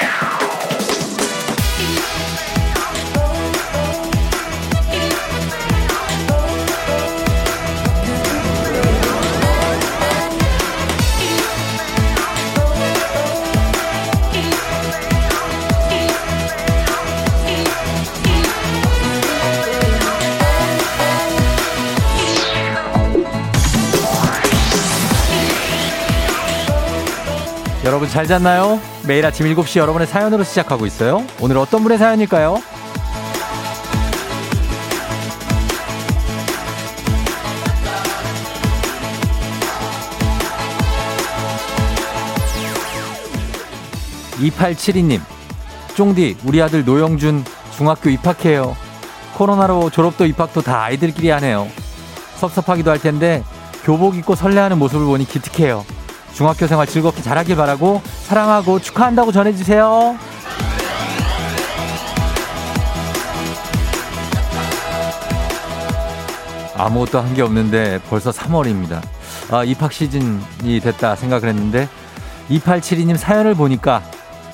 Yeah! 잘 잤나요? 매일 아침 7시 여러분의 사연으로 시작하고 있어요. 오늘 어떤 분의 사연일까요? 2872님, 쫑디, 우리 아들 노영준 중학교 입학해요. 코로나로 졸업도 입학도 다 아이들끼리 하네요. 섭섭하기도 할 텐데 교복 입고 설레하는 모습을 보니 기특해요. 중학교 생활 즐겁게 잘하길 바라고 사랑하고 축하한다고 전해주세요. 아무것도 한 게 없는데 벌써 3월입니다. 아, 입학 시즌이 됐다 생각을 했는데 2872님 사연을 보니까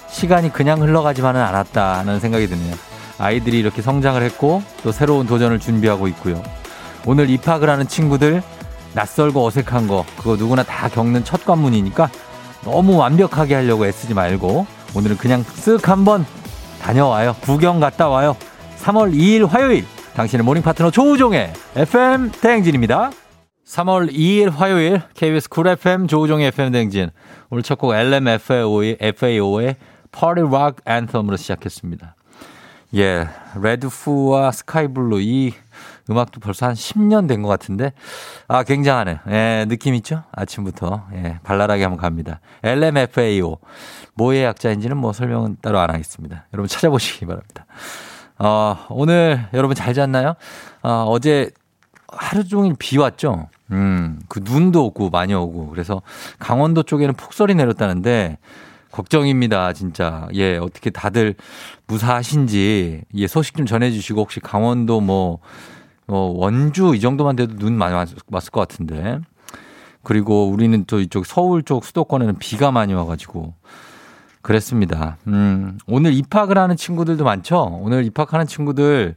시간이 그냥 흘러가지만은 않았다는 생각이 드네요. 아이들이 이렇게 성장을 했고 또 새로운 도전을 준비하고 있고요. 오늘 입학을 하는 친구들 낯설고 어색한 거 그거 누구나 다 겪는 첫 관문이니까 너무 완벽하게 하려고 애쓰지 말고 오늘은 그냥 쓱 한번 다녀와요. 구경 갔다 와요. 3월 2일 화요일 당신의 모닝 파트너 조우종의 FM 대행진입니다. 3월 2일 화요일 KBS 쿨 FM 조우종의 FM 대행진 오늘 첫 곡 LMFAO의 FAO의 Party Rock Anthem으로 시작했습니다. 예, 레드푸와 스카이블루 이 음악도 벌써 한 10년 된 것 같은데 아 굉장하네. 예, 느낌 있죠? 아침부터 예, 발랄하게 한번 갑니다. LMFAO 뭐의 약자인지는 뭐 설명은 따로 안 하겠습니다. 여러분 찾아보시기 바랍니다. 어, 오늘 여러분 잘 잤나요? 어, 어제 하루 종일 비 왔죠? 음, 그 눈도 오고 많이 오고 그래서 강원도 쪽에는 폭설이 내렸다는데 걱정입니다, 진짜. 예, 어떻게 다들 무사하신지, 예, 소식 좀 전해주시고, 혹시 강원도 뭐, 어, 원주 이 정도만 돼도 눈 많이 왔, 왔을 것 같은데. 그리고 우리는 또 이쪽 서울 쪽 수도권에는 비가 많이 와가지고. 그랬습니다. 음, 오늘 입학을 하는 친구들도 많죠? 오늘 입학하는 친구들,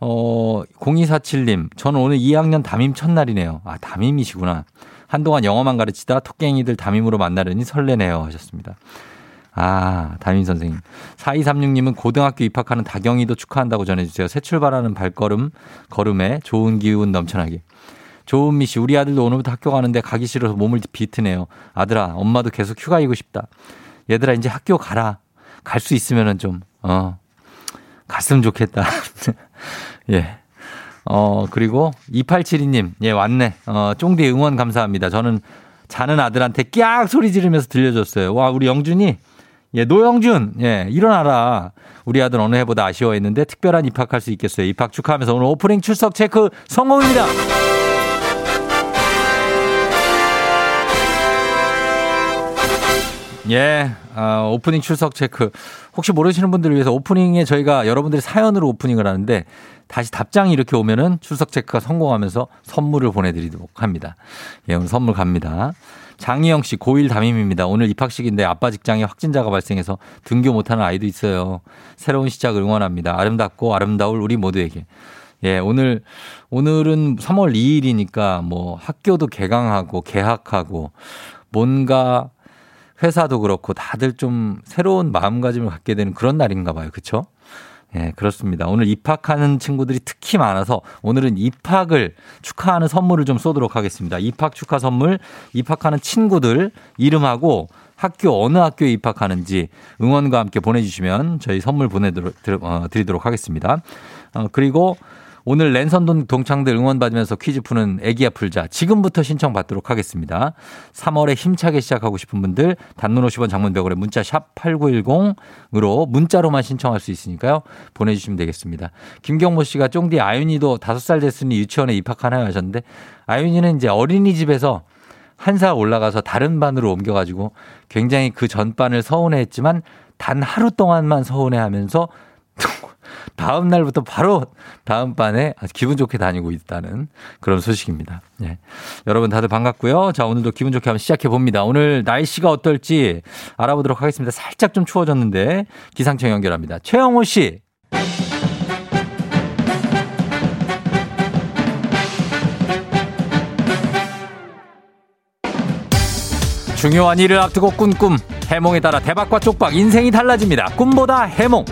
어, 0247님, 저는 오늘 2학년 담임 첫날이네요. 아, 담임이시구나. 한동안 영어만 가르치다 톡갱이들 담임으로 만나려니 설레네요. 하셨습니다. 아, 담임 선생님. 4236님은 고등학교 입학하는 다경이도 축하한다고 전해주세요. 새 출발하는 발걸음, 걸음에 좋은 기운 넘쳐나게. 조은미 씨, 우리 아들도 오늘부터 학교 가는데 가기 싫어서 몸을 비트네요. 아들아, 엄마도 계속 휴가이고 싶다. 얘들아, 이제 학교 가라. 갈 수 있으면은 좀, 어, 갔으면 좋겠다. 예. 어, 그리고 2872님, 예, 왔네. 어, 쫑디 응원 감사합니다. 저는 자는 아들한테 깍 소리 지르면서 들려줬어요. 와, 우리 영준이 예, 노영준, 예, 일어나라. 우리 아들 어느 해보다 아쉬워했는데 특별한 입학할 수 있겠어요. 입학 축하하면서 오늘 오프닝 출석 체크 성공입니다. 예, 어, 오프닝 출석 체크. 혹시 모르시는 분들을 위해서 오프닝에 저희가 여러분들의 사연으로 오프닝을 하는데 다시 답장이 이렇게 오면은 출석 체크가 성공하면서 선물을 보내드리도록 합니다. 예, 오늘 선물 갑니다. 장희영 씨, 고1 담임입니다. 오늘 입학식인데 아빠 직장에 확진자가 발생해서 등교 못하는 아이도 있어요. 새로운 시작을 응원합니다. 아름답고 아름다울 우리 모두에게. 예, 오늘, 오늘은 3월 2일이니까 뭐 학교도 개강하고 개학하고 뭔가 회사도 그렇고 다들 좀 새로운 마음가짐을 갖게 되는 그런 날인가 봐요. 그쵸? 예, 그렇습니다. 오늘 입학하는 친구들이 특히 많아서 오늘은 입학을 축하하는 선물을 좀 쏘도록 하겠습니다. 입학 축하 선물, 입학하는 친구들 이름하고 학교 어느 학교에 입학하는지 응원과 함께 보내주시면 저희 선물 보내드리도록 어, 하겠습니다. 어, 그리고 오늘 랜선돈 동창들 응원받으면서 퀴즈 푸는 애기야 풀자 지금부터 신청 받도록 하겠습니다. 3월에 힘차게 시작하고 싶은 분들 단문 50원 장문벽으로 문자 샵 8910으로 문자로만 신청할 수 있으니까요. 보내주시면 되겠습니다. 김경모 씨가 쫑디 아윤이도 5살 됐으니 유치원에 입학하나요 하셨는데 아윤이는 이제 어린이집에서 한 살 올라가서 다른 반으로 옮겨가지고 굉장히 그 전반을 서운해했지만 단 하루 동안만 서운해하면서 다음 날부터 바로 다음 반에 기분 좋게 다니고 있다는 그런 소식입니다. 예. 여러분 다들 반갑고요. 자, 오늘도 기분 좋게 한번 시작해 봅니다. 오늘 날씨가 어떨지 알아보도록 하겠습니다. 살짝 좀 추워졌는데 기상청 연결합니다. 최영호 씨. 중요한 일을 앞두고 꾼 꿈. 해몽에 따라 대박과 쪽박 인생이 달라집니다. 꿈보다 해몽.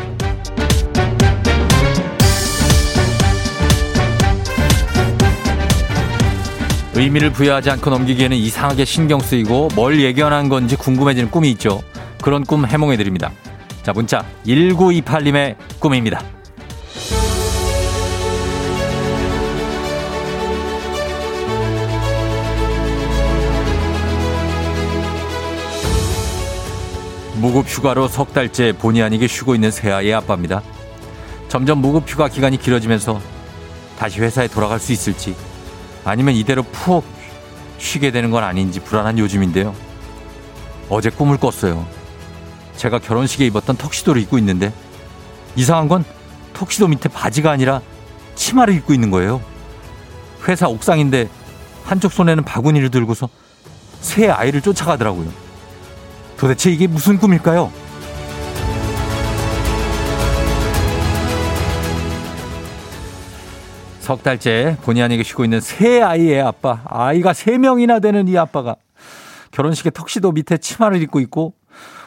의미를 부여하지 않고 넘기기에는 이상하게 신경 쓰이고 뭘 예견한 건지 궁금해지는 꿈이 있죠. 그런 꿈 해몽해 드립니다. 자, 문자 1928님의 꿈입니다. 무급 휴가로 석 달째 본의 아니게 쉬고 있는 새아이의 아빠입니다. 점점 무급 휴가 기간이 길어지면서 다시 회사에 돌아갈 수 있을지 아니면 이대로 푹 쉬게 되는 건 아닌지 불안한 요즘인데요. 어제 꿈을 꿨어요. 제가 결혼식에 입었던 턱시도를 입고 있는데 이상한 건 턱시도 밑에 바지가 아니라 치마를 입고 있는 거예요. 회사 옥상인데 한쪽 손에는 바구니를 들고서 새 아이를 쫓아가더라고요. 도대체 이게 무슨 꿈일까요? 석 달째 본의 아니게 쉬고 있는 새 아이의 아빠. 아이가 세 명이나 되는 이 아빠가 결혼식에 턱시도 밑에 치마를 입고 있고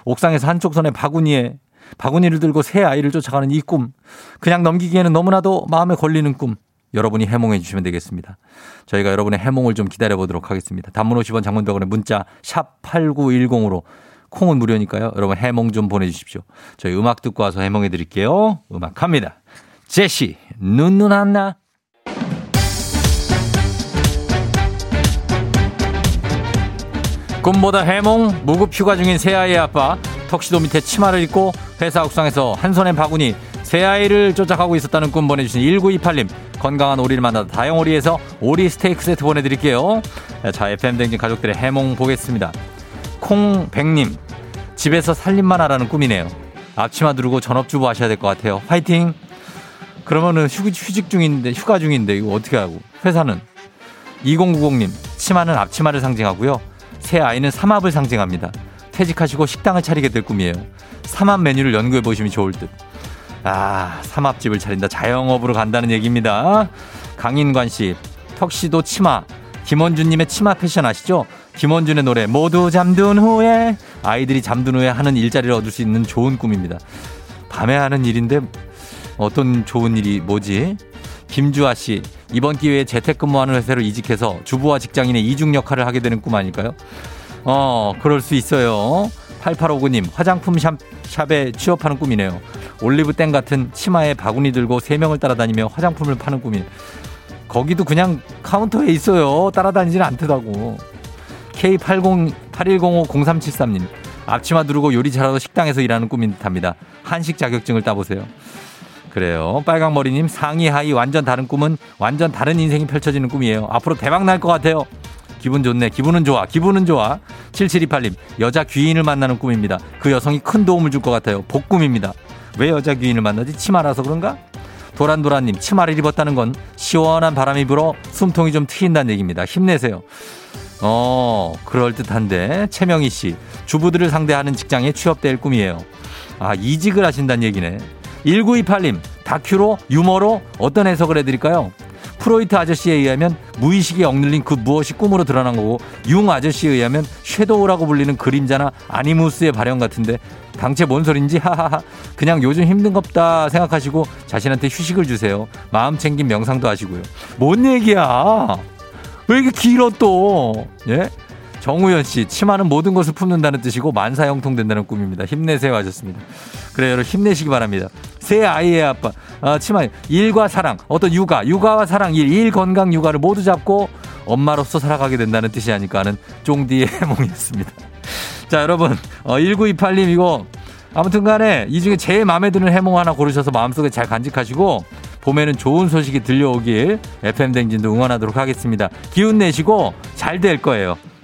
옥상에서 한쪽 손에 바구니에 바구니를 들고 새 아이를 쫓아가는 이 꿈. 그냥 넘기기에는 너무나도 마음에 걸리는 꿈. 여러분이 해몽해 주시면 되겠습니다. 저희가 여러분의 해몽을 좀 기다려 보도록 하겠습니다. 단문 50원 장문병원의 문자 샵 8910으로 콩은 무료니까요. 여러분 해몽 좀 보내주십시오. 저희 음악 듣고 와서 해몽해 드릴게요. 음악 합니다. 제시, 눈눈 한나. 꿈보다 해몽, 무급 휴가 중인 새 아이의 아빠, 턱시도 밑에 치마를 입고 회사 옥상에서 한 손에 바구니, 새 아이를 쫓아가고 있었다는 꿈 보내주신 1928님, 건강한 오리를 만나다 다영오리에서 오리 스테이크 세트 보내드릴게요. 자, FM댕진 가족들의 해몽 보겠습니다. 콩백님, 집에서 살림만 하라는 꿈이네요. 앞치마 두르고 전업주부 하셔야 될 것 같아요. 화이팅! 그러면은 휴직 중인데, 휴가 중인데, 이거 어떻게 하고. 회사는? 2090님, 치마는 앞치마를 상징하고요. 새 아이는 삼합을 상징합니다. 퇴직하시고 식당을 차리게 될 꿈이에요. 삼합 메뉴를 연구해 보시면 좋을 듯. 아, 삼합집을 차린다. 자영업으로 간다는 얘기입니다. 강인관 씨, 턱시도 치마. 김원준님의 치마 패션 아시죠? 김원준의 노래 모두 잠든 후에 아이들이 잠든 후에 하는 일자리를 얻을 수 있는 좋은 꿈입니다. 밤에 하는 일인데 어떤 좋은 일이 뭐지? 김주아 씨 이번 기회에 재택근무하는 회사로 이직해서 주부와 직장인의 이중 역할을 하게 되는 꿈 아닐까요? 어 그럴 수 있어요. 8859님 화장품 샵, 샵에 취업하는 꿈이네요. 올리브 땡 같은 치마에 바구니 들고 3명을 따라다니며 화장품을 파는 꿈이 거기도 그냥 카운터에 있어요. 따라다니지는 않더라고. K8081050373님. 앞치마 두르고 요리 잘하러 식당에서 일하는 꿈인 듯합니다. 한식 자격증을 따보세요. 그래요. 빨강머리님 상의 하의 완전 다른 꿈은 완전 다른 인생이 펼쳐지는 꿈이에요. 앞으로 대박 날 것 같아요. 기분 좋네. 기분은 좋아. 기분은 좋아. 7728님 여자 귀인을 만나는 꿈입니다. 그 여성이 큰 도움을 줄 것 같아요. 복꿈입니다. 왜 여자 귀인을 만나지? 치마라서 그런가? 도란도란님 치마를 입었다는 건 시원한 바람이 불어 숨통이 좀 트인다는 얘기입니다. 힘내세요. 어, 그럴 듯한데. 최명희 씨. 주부들을 상대하는 직장에 취업될 꿈이에요. 아, 이직을 하신다는 얘기네. 1928님. 다큐로, 유머로 어떤 해석을 해드릴까요? 프로이트 아저씨에 의하면 무의식에 억눌린 그 무엇이 꿈으로 드러난 거고 융 아저씨에 의하면 섀도우라고 불리는 그림자나 아니무스의 발현 같은데 당최 뭔 소린지 하하하 그냥 요즘 힘든 겁다 생각하시고 자신한테 휴식을 주세요 마음 챙김 명상도 하시고요 뭔 얘기야 왜 이렇게 길어 또? 예? 정우현 씨, 치마는 모든 것을 품는다는 뜻이고 만사형통 된다는 꿈입니다. 힘내세요 하셨습니다. 그래 여러분 힘내시기 바랍니다. 새 아이의 아빠, 아, 치마 일과 사랑, 어떤 육아, 육아와 사랑, 일, 일 건강 육아를 모두 잡고 엄마로서 살아가게 된다는 뜻이 아닐까 하는 쫑디의 해몽이었습니다. 자 여러분, 어, 1928님 이거 아무튼 간에 이 중에 제일 마음에 드는 해몽 하나 고르셔서 마음속에 잘 간직하시고 봄에는 좋은 소식이 들려오길 FM댕진도 응원하도록 하겠습니다. 기운 내시고 잘 될 거예요.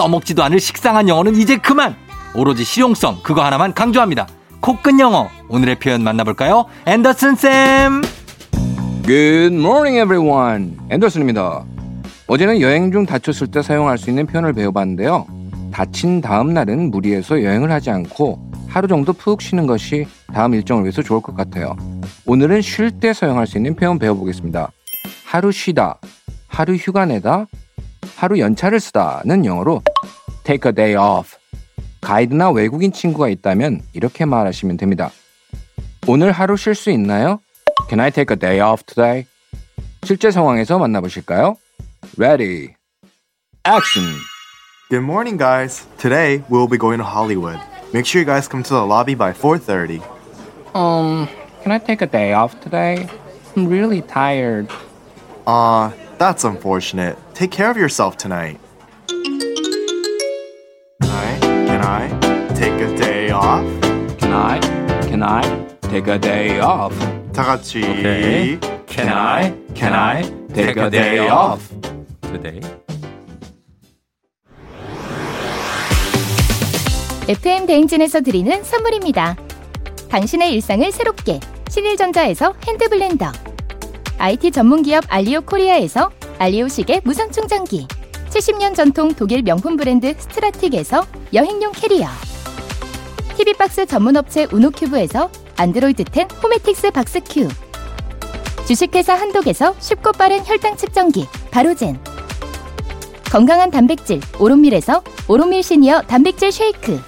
써먹지도 않을 식상한 영어는 이제 그만. 오로지 실용성 그거 하나만 강조합니다. 코끝 영어. 오늘의 표현 만나볼까요? 앤더슨 쌤. Good morning everyone. 앤더슨입니다. 어제는 여행 중 다쳤을 때 사용할 수 있는 표현을 배워봤는데요. 다친 다음 날은 무리해서 여행을 하지 않고 하루 정도 푹 쉬는 것이 다음 일정을 위해서 좋을 것 같아요. 오늘은 쉴 때 사용할 수 있는 표현 배워보겠습니다. 하루 쉬다, 하루 휴가 내다, 하루 연차를 쓰다는 영어로 take a day off. 가이드나 외국인 친구가 있다면 이렇게 말하시면 됩니다. 오늘 하루 쉴 수 있나요? Can I take a day off today? 실제 상황에서 만나보실까요? Ready. Action. Good morning, guys. Today we'll be going to Hollywood. Make sure you guys come to the lobby by 4:30. Um, can I take a day off today? I'm really tired. Uh, that's unfortunate. Take care of yourself tonight. Can I? Can I take a day off? Can I? Can I take a day off? 다 같이. Okay. Can I? Can I take a day off? today FM 대행진에서 드리는 선물입니다. 당신의 일상을 새롭게 신일전자에서 핸드블렌더 IT 전문기업 알리오 코리아에서 알리오 시계 무선 충 전기. 70년 전통 독일 명품 브랜드 스트라틱에서 여행용 캐리어. TV박스 전문업체 우노큐브에서 안드로이드 10 호메틱스 박스큐. 주식회사 한독에서 쉽고 빠른 혈당 측정기 바로젠. 건강한 단백질 오롯밀에서 오롯밀 시니어 단백질 쉐이크.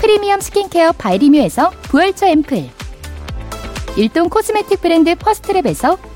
프리미엄 스킨케어 바이리뮤에서 부활초 앰플. 일동 코스메틱 브랜드 퍼스트랩에서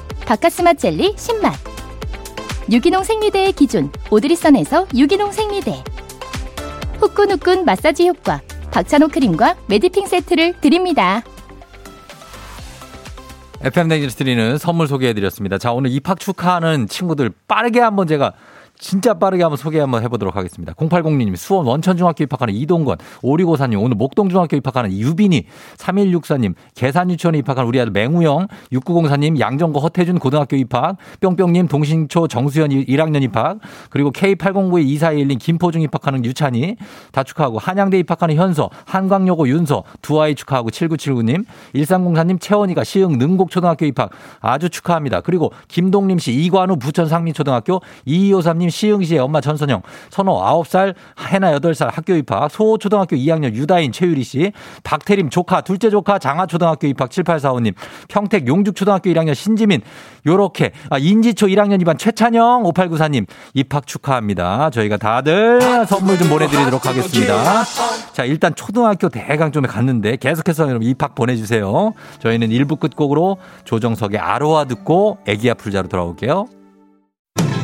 박카스맛 젤리 10맛 유기농 생리대의 기준 오드리선에서 유기농 생리대 후끈후끈 마사지 효과 박찬호 크림과 매디핑 세트를 드립니다. FM 댕진스 드리는 선물 소개해드렸습니다. 자, 오늘 입학 축하하는 친구들 빠르게 한번 제가 진짜 빠르게 한번 소개 한번 해보도록 하겠습니다. 0806님, 수원 원천중학교 입학하는 이동건, 5654님, 오늘 목동중학교 입학하는 유빈이, 3164님, 계산유치원에 입학한 우리 아들 맹우영, 6904님, 양정거 허태준 고등학교 입학, 뿅뿅님, 동신초 정수현 1학년 입학, 그리고 K8092 2421님, 김포중 입학하는 유찬이, 다 축하하고, 한양대 입학하는 현서, 한광여고 윤서, 두 아이 축하하고, 7979님, 1304님, 채원이가 시흥 능곡초등학교 입학, 아주 축하합니다. 그리고 김동림 씨, 이관우 부천 상민초등학교, 2253님, 시흥 시의 엄마 전선영, 선호 9살, 해나 8살 학교 입학, 소초등학교 2학년 유다인 최유리 씨, 박태림 조카, 둘째 조카 장하초등학교 입학 7845님, 평택 용죽초등학교 1학년 신지민, 요렇게, 아, 인지초 1학년 2반 최찬영 5894님, 입학 축하합니다. 저희가 다들 선물 좀 보내드리도록 하겠습니다. 자, 일단 초등학교 대강 좀 갔는데 계속해서 여러분 입학 보내주세요. 저희는 1부 끝곡으로 조정석의 아로하 듣고 애기야 풀자로 돌아올게요.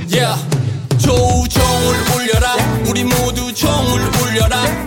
Yeah. 조종을 울려라. 우리 모두 종을 울려라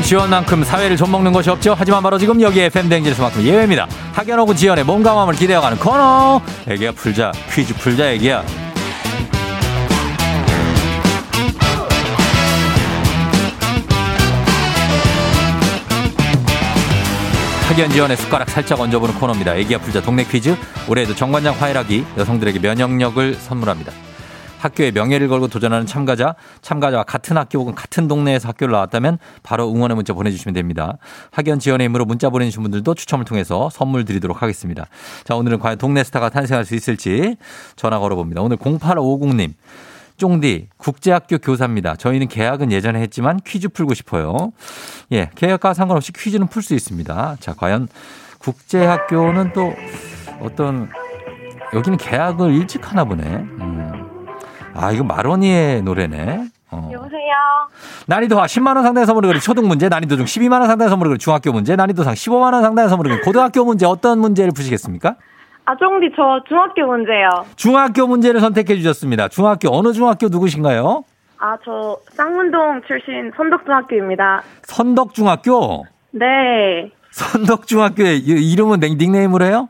학연 지원만큼 사회를 좀먹는 것이 없죠. 하지만 바로 지금 여기에 팬댕진에서만큼 예외입니다. 학연 혹은 지원의 몸과 마음을 기대어가는 코너. 애기야 풀자 퀴즈 풀자 애기야. 학연 지원의 숟가락 살짝 얹어보는 코너입니다. 애기야 풀자 동네 퀴즈. 올해에도 정관장 화해락이 여성들에게 면역력을 선물합니다. 학교의 명예를 걸고 도전하는 참가자, 참가자와 같은 학교 혹은 같은 동네에서 학교를 나왔다면 바로 응원의 문자 보내주시면 됩니다. 학연 지원의 힘으로 문자 보내주신 분들도 추첨을 통해서 선물 드리도록 하겠습니다. 자, 오늘은 과연 동네 스타가 탄생할 수 있을지 전화 걸어봅니다. 오늘 0850님. 쫑디, 국제학교 교사입니다. 저희는 계약은 예전에 했지만 퀴즈 풀고 싶어요. 예, 계약과 상관없이 퀴즈는 풀 수 있습니다. 자, 과연 국제학교는 또 어떤, 여기는 계약을 일찍 하나 보네. 음. 아, 이거 마로니의 노래네. 어. 여보세요. 난이도가 10만 원 상당의 선물을 그린 초등 문제, 난이도 중 12만 원 상당의 선물을 그린 중학교 문제, 난이도 상 15만 원 상당의 선물을 그린 고등학교 문제 어떤 문제를 푸시겠습니까? 아, 쫑디, 저 중학교 문제요. 중학교 문제를 선택해 주셨습니다. 중학교, 어느 중학교 누구신가요? 아, 저 쌍문동 출신 선덕중학교입니다. 선덕중학교? 네. 선덕중학교의 이- 이름은 닉- 닉네임으로 해요?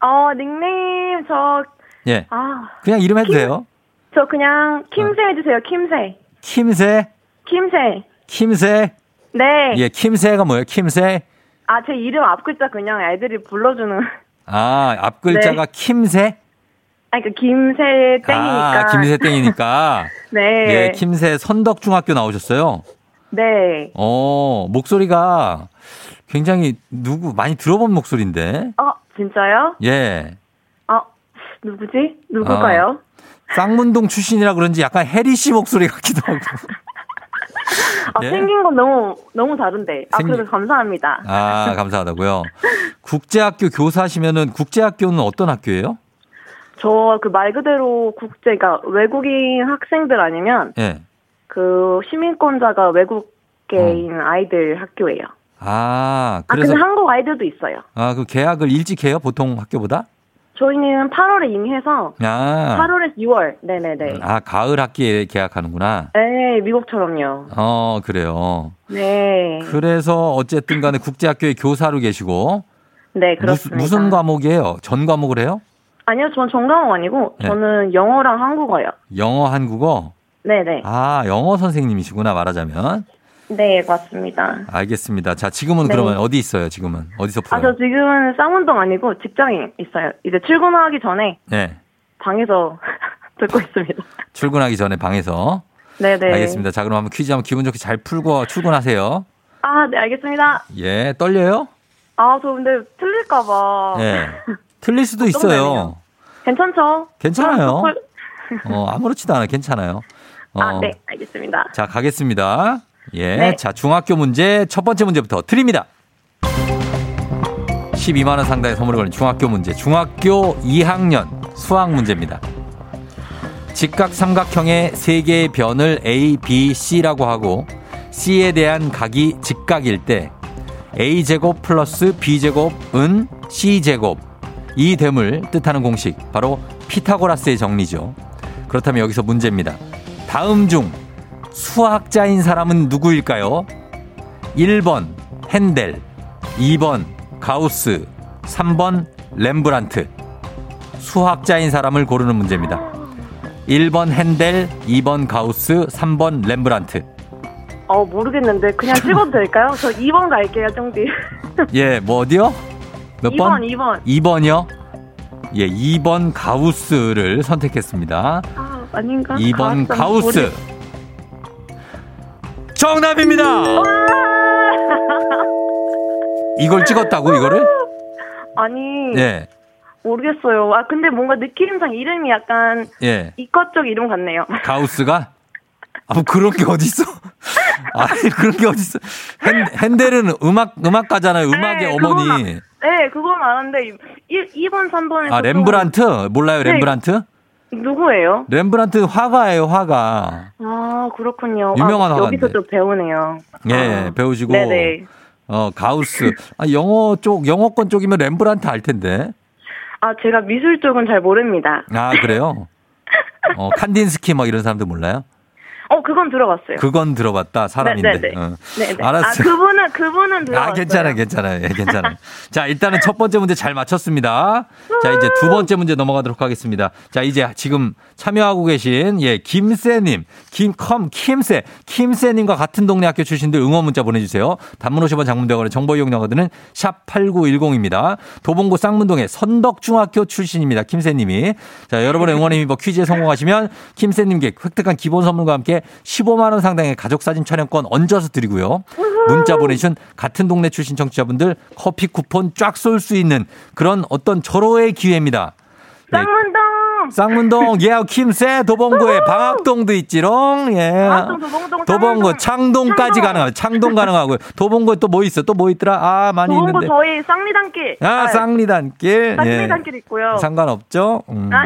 어, 닉네임, 저, 예. 아, 그냥 이름 해도 킴- 돼요. 저 그냥 킴새 어. 해주세요, 킴새. 킴새, 킴새. 킴새. 네. 예, kim새가 뭐예요? 킴새? 아, 제 이름 앞 글자 그냥 애들이 불러주는. 아, 앞 글자가 킴새? 아니, 그 김새 땡이니까. 아, 김새 땡이니까. 네. 예, 김새 선덕중학교 나오셨어요. 네. 어, 목소리가 굉장히 누구 많이 들어본 목소리인데. 어, 진짜요? 예. 어, 누구지? 누굴까요? 쌍문동 출신이라 그런지 약간 해리 씨 목소리 같기도 하고. 아, 예? 생긴 건 너무, 너무 다른데. 아, 생긴- 그래도 감사합니다. 아, 감사하다고요. 국제학교 교사시면은 국제학교는 어떤 학교예요? 저 그 말 그대로 국제가 외국인 학생들 아니면 예. 그 시민권자가 외국계인 아이들 학교예요. 아, 아, 어. 그래서 근데 한국 아이들도 있어요. 아, 그 계약을 일찍 해요? 보통 학교보다? 저희는 8월에 이미 해서 아. 8월에서 6월. 네네네. 아, 가을 학기에 계약하는구나. 네, 미국처럼요. 어, 그래요. 네. 그래서 어쨌든 간에 국제학교에 교사로 계시고 네, 무슨, 그렇습니다. 무슨 과목이에요? 전 과목을 해요? 아니요, 전 전공은 아니고 네. 저는 영어랑 한국어요. 영어, 한국어? 네네. 아, 영어 선생님이시구나, 말하자면. 네, 맞습니다. 알겠습니다. 자, 지금은 네. 그러면 어디 있어요, 지금은? 어디서 아, 풀어요? 저 지금은 쌍운동 아니고 직장인 있어요. 이제 출근하기 전에 네. 방에서 듣고 있습니다. 출근하기 전에 방에서. 네 네. 알겠습니다. 자, 그럼 한번 퀴즈 한번 기분 좋게 잘 풀고 출근하세요. 아, 네, 알겠습니다. 예, 떨려요? 아, 저 근데 틀릴까 봐. 예. 틀릴 수도 있어요. 괜찮죠? 괜찮아요. 헐. 어, 아무렇지도 않아요. 괜찮아요. 어, 아, 네, 알겠습니다. 자, 가겠습니다. 예. 네. 자, 중학교 문제 첫 번째 문제부터 드립니다. 12만원 상당의 선물을 걸린 중학교 문제. 중학교 2학년 수학 문제입니다. 직각 삼각형의 세 개의 변을 A, B, C라고 하고 C에 대한 각이 직각일 때 A제곱 플러스 B제곱은 C제곱 이 됨을 뜻하는 공식 바로 피타고라스의 정리죠. 그렇다면 여기서 문제입니다. 다음 중 수학자인 사람은 누구일까요? 1번 핸델, 2번 가우스, 3번 렘브란트. 수학자인 사람을 고르는 문제입니다. 1번 핸델, 2번 가우스, 3번 렘브란트. 어, 모르겠는데 그냥 찍어도 될까요? 저 2번 갈게요, 쫑디. 예, 뭐 어디요? 몇 2번, 번? 2번. 2번이요? 예, 2번 가우스를 선택했습니다. 아, 아닌가? 2번 가우스. 가우스. 정답입니다! 이걸 찍었다고, 이거를? 아니, 예, 모르겠어요. 아, 근데 뭔가 느낌상 이름이 약간 예. 이과 쪽 이름 같네요. 가우스가? 아, 뭐 그런 게 어딨어? 아니, 그런 게 어딨어? 핸, 핸델은 음악, 음악가잖아요. 음악의 네, 어머니. 그건 아- 네, 그건 아는데 1, 2번, 3번에서 아, 렘브란트? 몰라요, 네. 렘브란트? 누구예요? 렘브란트 화가예요, 화가. 아, 그렇군요. 유명한 아, 화가인데. 여기서 좀 배우네요. 예, 아, 배우시고. 네네. 어, 가우스. 아, 영어 쪽, 영어권 쪽이면 렘브란트 알 텐데. 아, 제가 미술 쪽은 잘 모릅니다. 아, 그래요? 어, 칸딘스키 뭐 이런 사람들 몰라요? 어, 그건 들어봤어요. 그건 들어봤다, 사람인데. 네, 네, 네. 어. 네, 네. 알았어요. 아, 그분은, 그분은 들어봤어요. 아, 괜찮아요, 괜찮아요. 예, 괜찮아요. 자, 일단은 첫 번째 문제 잘 맞췄습니다. 자, 이제 두 번째 문제 넘어가도록 하겠습니다. 자, 이제 지금 참여하고 계신, 예, 김세님, 김컴, 킴세, 킴세님과 같은 동네 학교 출신들 응원 문자 보내주세요. 단문 50원 장문대원의 정보 이용료거든은 샵 8910입니다. 도봉구 쌍문동의 선덕중학교 출신입니다. 김세님이. 자, 여러분의 응원의 힘입어 퀴즈에 성공하시면 김세님께 획득한 기본 선물과 함께 15만 원 상당의 가족 사진 촬영권 얹어서 드리고요. 문자 보내주신 같은 동네 출신 청취자분들 커피 쿠폰 쫙 쏠 수 있는 그런 어떤 절호의 기회입니다. 네, 쌍문동! 쌍문동, 예, 김새, 도봉구에 방학동도 있지롱, 예. 방학동, 도봉동, 도봉구. 창동까지 창동. 가능하고, 창동 가능하고요. 도봉구에 또 뭐 있어? 또 뭐 있더라? 아, 많이 도봉구 있는데. 저희 쌍리단길. 아, 쌍리단길. 예. 쌍리단길 있고요. 상관없죠? 음. 아.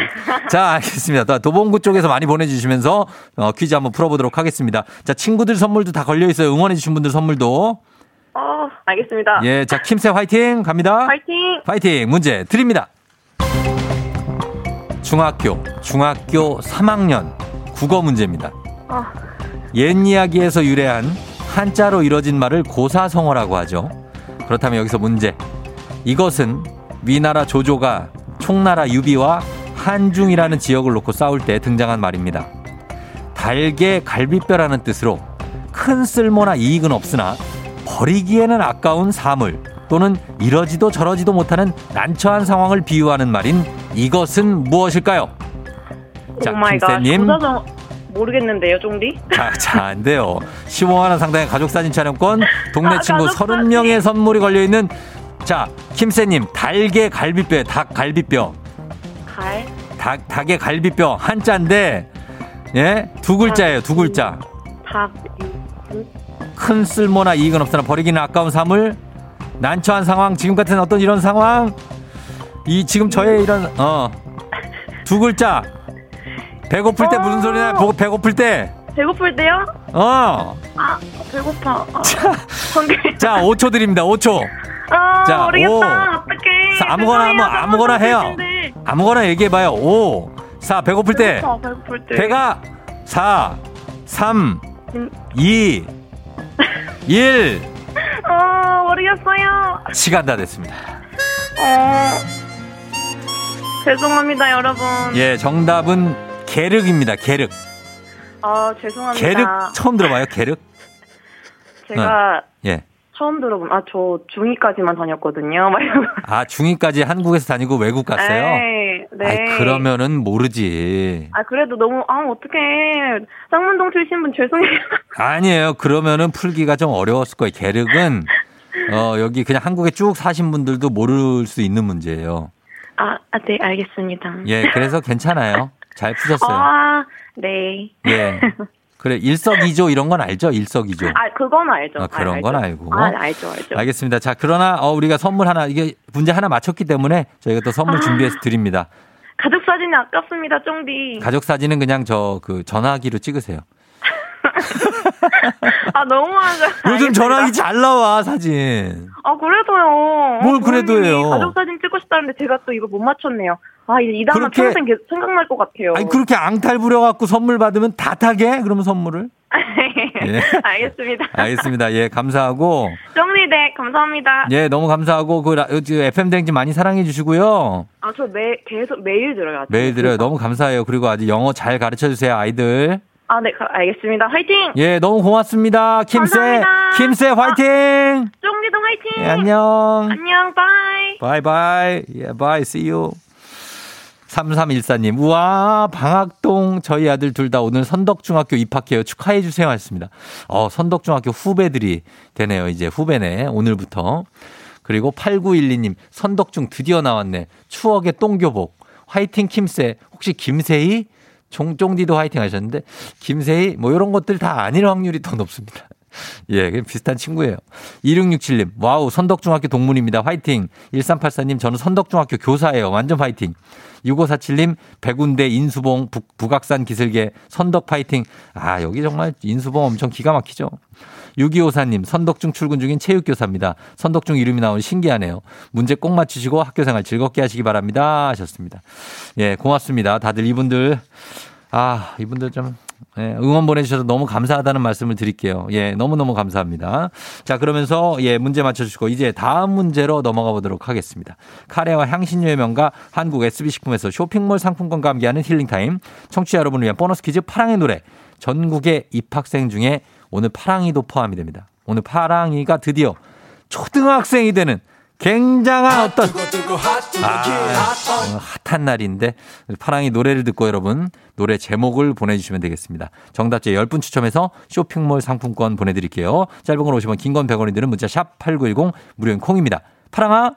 자, 알겠습니다. 도봉구 쪽에서 많이 보내주시면서 어, 퀴즈 한번 풀어보도록 하겠습니다. 자, 친구들 선물도 다 걸려 있어요. 응원해주신 분들 선물도. 어, 알겠습니다. 예, 자, 킴새 화이팅! 갑니다. 파이팅! 파이팅! 문제 드립니다. 중학교, 중학교 3학년 국어 문제입니다. 아. 옛 이야기에서 유래한 한자로 이뤄진 말을 고사성어라고 하죠. 그렇다면 여기서 문제. 이것은 위나라 조조가 총나라 유비와 한중이라는 지역을 놓고 싸울 때 등장한 말입니다. 달게 갈비뼈라는 뜻으로 큰 쓸모나 이익은 없으나 버리기에는 아까운 사물 또는 이러지도 저러지도 못하는 난처한 상황을 비유하는 말인 이것은 무엇일까요? 자. 김쌤님. 모르겠는데요, 쫑디? 자, 자, 안 돼요. 15만 원 상당의 가족 사진 촬영권, 동네 아, 친구 가족사진. 30명의 선물이 걸려 있는, 자, 김쌤님, 달게 갈비뼈, 닭 갈비뼈. 갈. 닭, 닭의 갈비뼈, 한자인데, 예? 두 글자예요, 두 글자. 닭. 큰 쓸모나 이익은 없으나 버리기는 아까운 사물, 난처한 상황, 지금 같은 어떤 이런 상황, 이 지금 저의 이런, 어, 두 글자. 배고플 때 무슨 소리나, 보- 배고플 때, 배고플 때요? 어. 아, 배고파. 아. 자, 5초 드립니다, 5초. 아, 자, 모르겠다. 오. 어떡해. 자, 아무거나 죄송해요. 한번 아무거나 해요. 아무거나 얘기해봐요. 5, 4, 배고플 때. 배고파, 배고플 때. 배가 4, 3, 음. 2, 1. 어, 모르겠어요. 시간 다 됐습니다. 어. 죄송합니다, 여러분. 예, 정답은 계륵입니다. 계륵. 아, 죄송합니다. 계륵 처음 들어봐요. 계륵? 제가 예. 처음 들어본, 아, 저 중2까지만 다녔거든요. 아, 중2까지 한국에서 다니고 외국 갔어요? 에이, 네. 아이, 그러면은 모르지. 아, 그래도 너무, 아, 어떡해. 쌍문동 출신 분 죄송해요. 아니에요. 그러면은 풀기가 좀 어려웠을 거예요. 계륵은 어, 여기 그냥 한국에 쭉 사신 분들도 모를 수 있는 문제예요. 아, 아, 네, 알겠습니다. 예, 그래서 괜찮아요. 잘 푸셨어요. 아, 네. 예. 그래, 일석이조 이런 건 알죠? 일석이조. 아, 그건 알죠. 아, 그런 아, 건 알죠. 알고. 아, 알죠, 알죠. 알겠습니다. 자, 그러나 어, 우리가 선물 하나 이게 문제 하나 맞췄기 때문에 저희가 또 선물 아. 준비해서 드립니다. 가족 사진이 아깝습니다, 쫑디. 가족 사진은 그냥 저 그 전화기로 찍으세요. 아, 너무하죠. 요즘. 전화기 잘 나와 사진. 아, 그래도요. 뭘? 부모님이 가족 사진 찍고 싶다는데 제가 또 이거 못 맞췄네요. 아, 이, 이 단어 평생 계속 생각날 것 같아요. 아니 그렇게 앙탈 부려갖고 선물 받으면 다 타게? 그러면 선물을? 예. 알겠습니다. 알겠습니다. 예, 감사하고 쫑디, 네, 감사합니다. 예, 너무 감사하고 그 라- 그 FM 댕진 많이 사랑해 주시고요. 아, 저 매, 계속 매일 들어요. 매일 들어요. 너무 감사해요. 그리고 아주 영어 잘 가르쳐 주세요, 아이들. 아, 네, 가- 알겠습니다. 화이팅! 예, 너무 고맙습니다. 킴세. 감사합니다. 킴세 화이팅! 쫑디도 화이팅! 예, 안녕. 안녕, bye! Bye bye. 예, bye. See you. 3314님, 우와, 방학동 저희 아들 둘 다 오늘 선덕중학교 입학해요. 축하해 주세요. 하셨습니다. 어, 선덕중학교 후배들이 되네요. 이제 후배네. 오늘부터. 그리고 8912님, 선덕중 드디어 나왔네. 추억의 똥교복. 화이팅 킴세. 혹시 김세희? 종종디도 화이팅 하셨는데, 김세희? 뭐 이런 것들 다 아닐 확률이 더 높습니다. 예, 비슷한 친구예요. 2667님, wow, 선덕중학교 동문입니다. 화이팅. 1384님, 저는 선덕중학교 교사예요. 완전 화이팅. 6547님, 백운대 인수봉 북, 북악산 기슭에 선덕 파이팅. 아, 여기 정말 인수봉 엄청 기가 막히죠. 6254님, 선덕중 출근 중인 체육교사입니다. 선덕중 이름이 나오니 신기하네요. 문제 꼭 맞추시고 학교 생활 즐겁게 하시기 바랍니다. 하셨습니다. 예, 고맙습니다. 다들 이분들, 아, 이분들 좀, 예, 응원 보내주셔서 너무 감사하다는 말씀을 드릴게요. 예, 너무너무 감사합니다. 자, 그러면서, 예, 문제 맞춰주시고, 이제 다음 문제로 넘어가 보도록 하겠습니다. 카레와 향신료의 명가 한국 SB식품에서 쇼핑몰 상품권과 함께하는 힐링타임. 청취자 여러분을 위한 보너스 퀴즈 파랑의 노래. 전국의 입학생 중에 오늘 파랑이도 포함이 됩니다. 오늘 파랑이가 드디어 초등학생이 되는 굉장한 어떤 아, 오늘 핫한 날인데 파랑이 노래를 듣고 여러분 노래 제목을 보내주시면 되겠습니다. 정답자 10분 추첨해서 쇼핑몰 상품권 보내드릴게요. 짧은 걸 오시면 긴건 100원이 드는 문자 샵 8910 무료인 콩입니다. 파랑아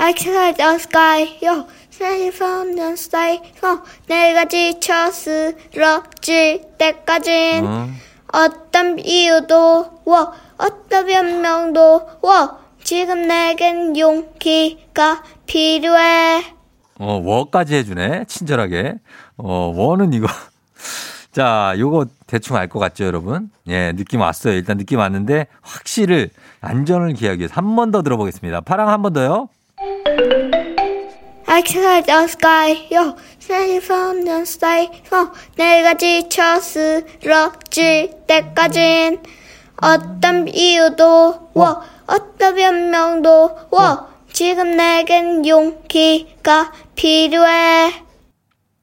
I can the sky, yo. Sky from the sky, yo. 내가 지쳐 쓰러질 때까진 어, 어떤 이유도, 워. 어떤 변명도, 워. 지금 내겐 용기가 필요해. 어, 워까지 해주네. 친절하게. 어, 워는 이거. 자, 요거 대충 알 것 같죠, 여러분? 예, 느낌 왔어요. 일단 느낌 왔는데, 확실을, 안전을 기하기 위해서 한 번 더 들어보겠습니다. 파랑 한 번 더요. I can the sky, yo. Sky from the sky. 내가 지쳐 쓰러질 때까진 어떤 이유도, 워. 어떤 변명도, 워. 지금 내겐 용기가 필요해.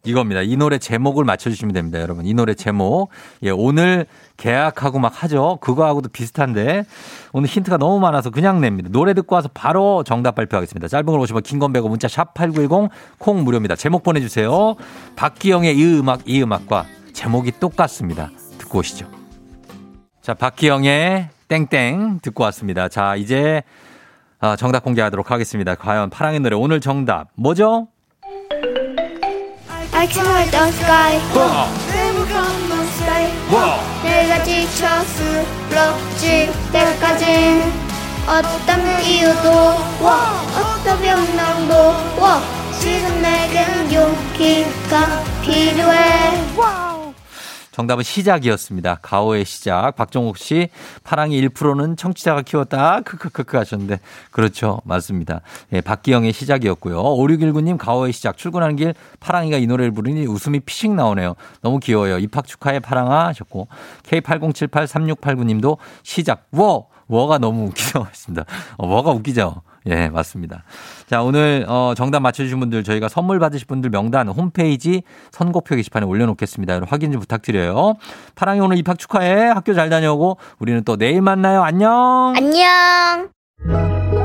이겁니다. 이 노래 제목을 맞춰주시면 됩니다, 여러분. 이 노래 제목. 예, 오늘 계약하고 막 하죠. 그거하고도 비슷한데 오늘 힌트가 너무 많아서 그냥 냅니다. 노래 듣고 와서 바로 정답 발표하겠습니다. 짧은 걸 오시면 긴건 배고 문자 샵 8910 콩 무료입니다. 제목 보내주세요. 박기영의 이 음악, 이 음악과 제목이 똑같습니다. 듣고 오시죠. 자, 박기영의 땡땡 듣고 왔습니다. 자, 이제 아, 정답 공개하도록 하겠습니다. 과연 파랑의 노래 오늘 정답 뭐죠? I can hold the sky. Sky. 내가 지쳐 쓰러질 때까진 어떤 이유도 어떤 변명도 지금 내겐 용기가 필요해. 정답은 시작이었습니다. 가오의 시작. 박정욱 씨, 파랑이 1%는 청취자가 키웠다. 크크크크 하셨는데. 그렇죠. 맞습니다. 예, 박기영의 시작이었고요. 5619님, 가오의 시작. 출근하는 길 파랑이가 이 노래를 부르니 웃음이 피식 나오네요. 너무 귀여워요. 입학 축하해 파랑아 하셨고. K80783689님도 시작. 워! 워가 너무 웃기죠. 하셨습니다. 어, 워가 웃기죠. 예, 맞습니다. 자, 오늘 어, 정답 맞춰주신 분들 저희가 선물 받으실 분들 명단 홈페이지 선곡표 게시판에 올려놓겠습니다. 여러분 확인 좀 부탁드려요. 파랑이 오늘 입학 축하해. 학교 잘 다녀오고 우리는 또 내일 만나요. 안녕. 안녕.